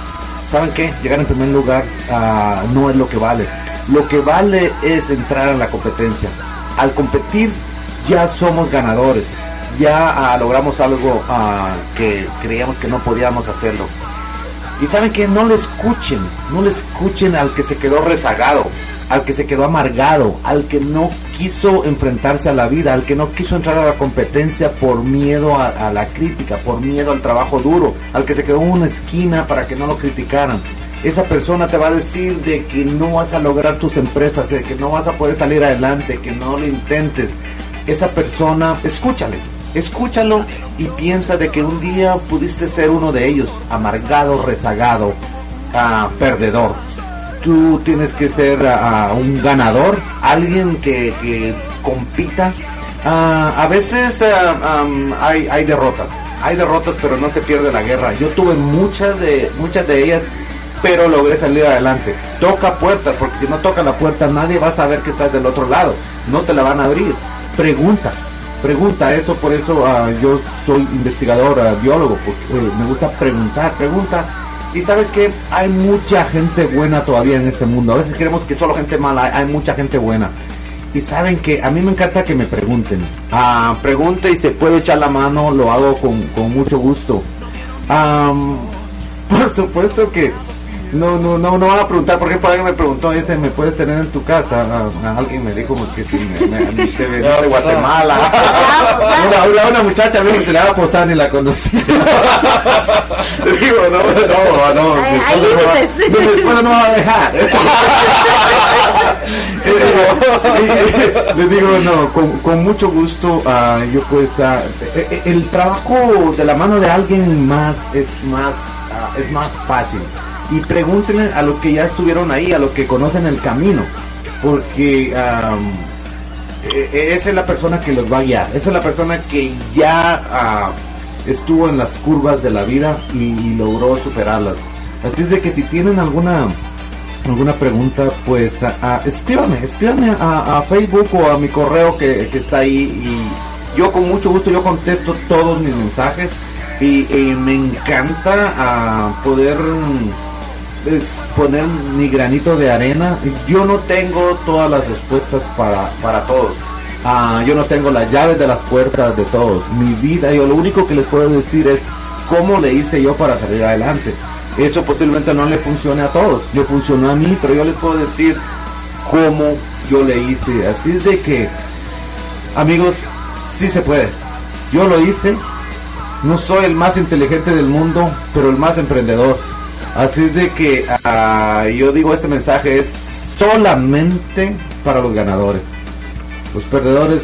¿Saben qué? Llegar en primer lugar ah, no es lo que vale. Lo que vale es entrar a la competencia. Al competir ya somos ganadores. Ya ah, logramos algo ah, que creíamos que no podíamos hacerlo. Y saben que no le escuchen, no le escuchen al que se quedó rezagado, al que se quedó amargado, al que no quiso enfrentarse a la vida, al que no quiso entrar a la competencia por miedo a, a la crítica, por miedo al trabajo duro, al que se quedó en una esquina para que no lo criticaran. Esa persona te va a decir de que no vas a lograr tus empresas, de que no vas a poder salir adelante, que no lo intentes. Esa persona, escúchale, escúchalo y piensa de que un día pudiste ser uno de ellos, amargado, rezagado, ah, perdedor. Tú tienes que ser ah, un ganador, alguien que, que compita. Ah, a veces am, hay, hay derrotas, hay derrotas, pero no se pierde la guerra. Yo tuve muchas de, muchas de ellas, pero logré salir adelante. Toca puertas, porque si no toca la puerta nadie va a saber que estás del otro lado. No te la van a abrir. Pregunta, pregunta. Eso por eso ah, yo soy investigador, ah, biólogo, porque eh, me gusta preguntar, pregunta. Y sabes que hay mucha gente buena todavía en este mundo. A veces creemos que solo gente mala, hay, mucha gente buena. Y saben que a mí me encanta que me pregunten. Ah, pregunte y se puede echar la mano, lo hago con, con mucho gusto. Am, por supuesto que no, no, no, no van a preguntar, por ejemplo, alguien me preguntó, dice, ¿me puedes tener en tu casa? Alguien me dijo que si me, me, se venía de Guatemala. una, una, una muchacha me dijo que se le va a posar ni la conocía. Le digo, no, no, no, mi esposa no va- mi esposa no me va a dejar. Le digo, no, con, con mucho gusto, ah, yo pues, eh, el trabajo de la mano de alguien más es más, ah, es más fácil. Y pregúntenle a los que ya estuvieron ahí, a los que conocen el camino, porque eh, eh, esa es la persona que los va a guiar, esa es la persona que ya ah, estuvo en las curvas de la vida y, logró superarlas. Así de que si tienen alguna alguna pregunta, pues a- escríbame, escríbame a, a Facebook o a mi correo que, que está ahí y yo con mucho gusto yo contesto todos mis mensajes y, me encanta ah, poder es poner mi granito de arena. Yo no tengo todas las respuestas para, para todos. Ah, yo no tengo las llaves de las puertas de todos. Mi vida, yo lo único que les puedo decir es cómo le hice yo para salir adelante. Eso posiblemente no le funcione a todos. Le funcionó a mí, pero yo les puedo decir cómo yo le hice. Así de que, amigos, sí se puede. Yo lo hice. No soy el más inteligente del mundo, pero el más emprendedor. Así de que ah, yo digo este mensaje es solamente para los ganadores. Los perdedores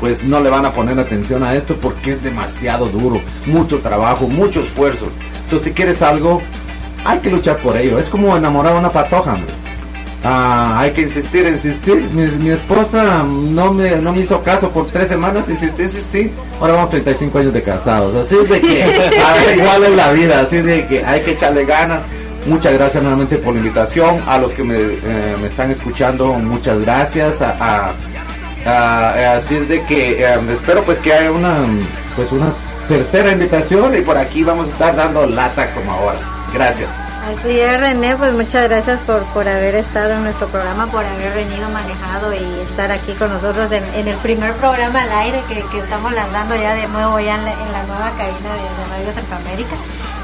pues no le van a poner atención a esto porque es demasiado duro, mucho trabajo, mucho esfuerzo. So, si quieres algo, hay que luchar por ello. Es como enamorar a una patoja, hombre. Ah, hay que insistir, insistir. Mi, mi esposa no me, no me hizo caso por tres semanas, insistí, insistí. Ahora vamos 35 años de casados. Así es de que igual es la vida, así de que hay que echarle ganas. Muchas gracias nuevamente por la invitación. A los que me, eh, me están escuchando, muchas gracias. A, a- a- así es de que eh, espero pues que haya una pues una tercera invitación y por aquí vamos a estar dando lata como ahora. Gracias. Así es, René, pues muchas gracias por, por haber estado en nuestro programa, por haber venido manejado y estar aquí con nosotros en, en el primer programa al aire que, que estamos lanzando ya de nuevo ya en la, en la nueva cabina de, Radio Centroamérica,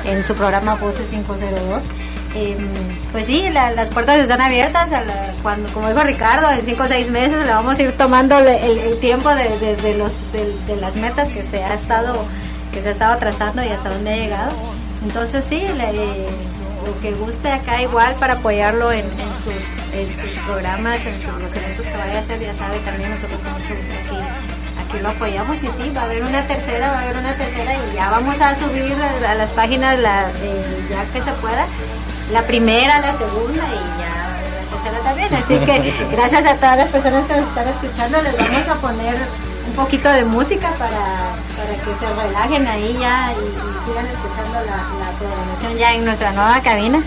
en su programa Pose 502. Em, pues sí, la- las puertas están abiertas, a la- cuando, como dijo Ricardo, en 5 o 6 meses le vamos a ir tomando el, el- tiempo de, de- de los, de las metas que se ha estado que se ha estado trazando y hasta dónde ha llegado. Entonces sí, le- lo que guste acá igual para apoyarlo en, en sus, en sus programas, en sus, los eventos que vaya a hacer, ya sabe también nosotros con mucho gusto aquí, aquí lo apoyamos y sí, va a haber una tercera, va a haber una tercera y ya vamos a subir a, a las páginas la, eh, ya que se pueda, la primera, la segunda y ya la tercera también. Así que gracias a todas las personas que nos están escuchando, les vamos a poner poquito de música para, para que se relajen ahí ya y, sigan escuchando la, programación ya en nuestra nueva cabina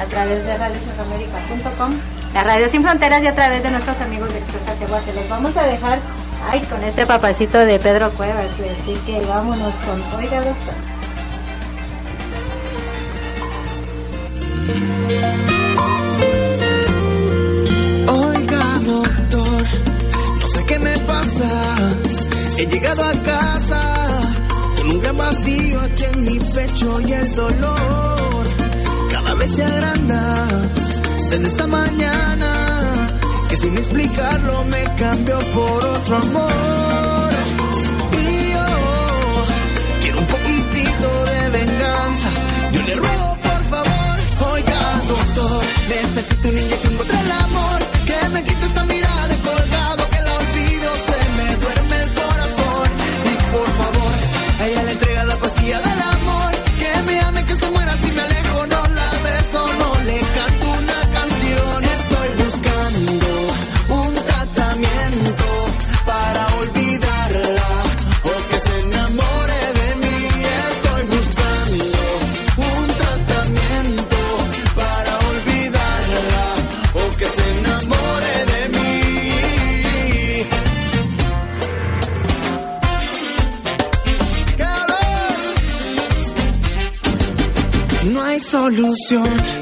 a través de radiocentroamérica.com, la radio sin fronteras y a través de nuestros amigos de Expresa Tehuate. Los vamos a dejar ay, con este papacito de Pedro Cuevas, así que vámonos con Oiga Doctor. Oiga, doctor, no sé qué me pasa. He llegado a casa con un gran vacío aquí en mi pecho y el dolor cada vez se agranda. Desde esa mañana que sin explicarlo me cambió por otro amor. No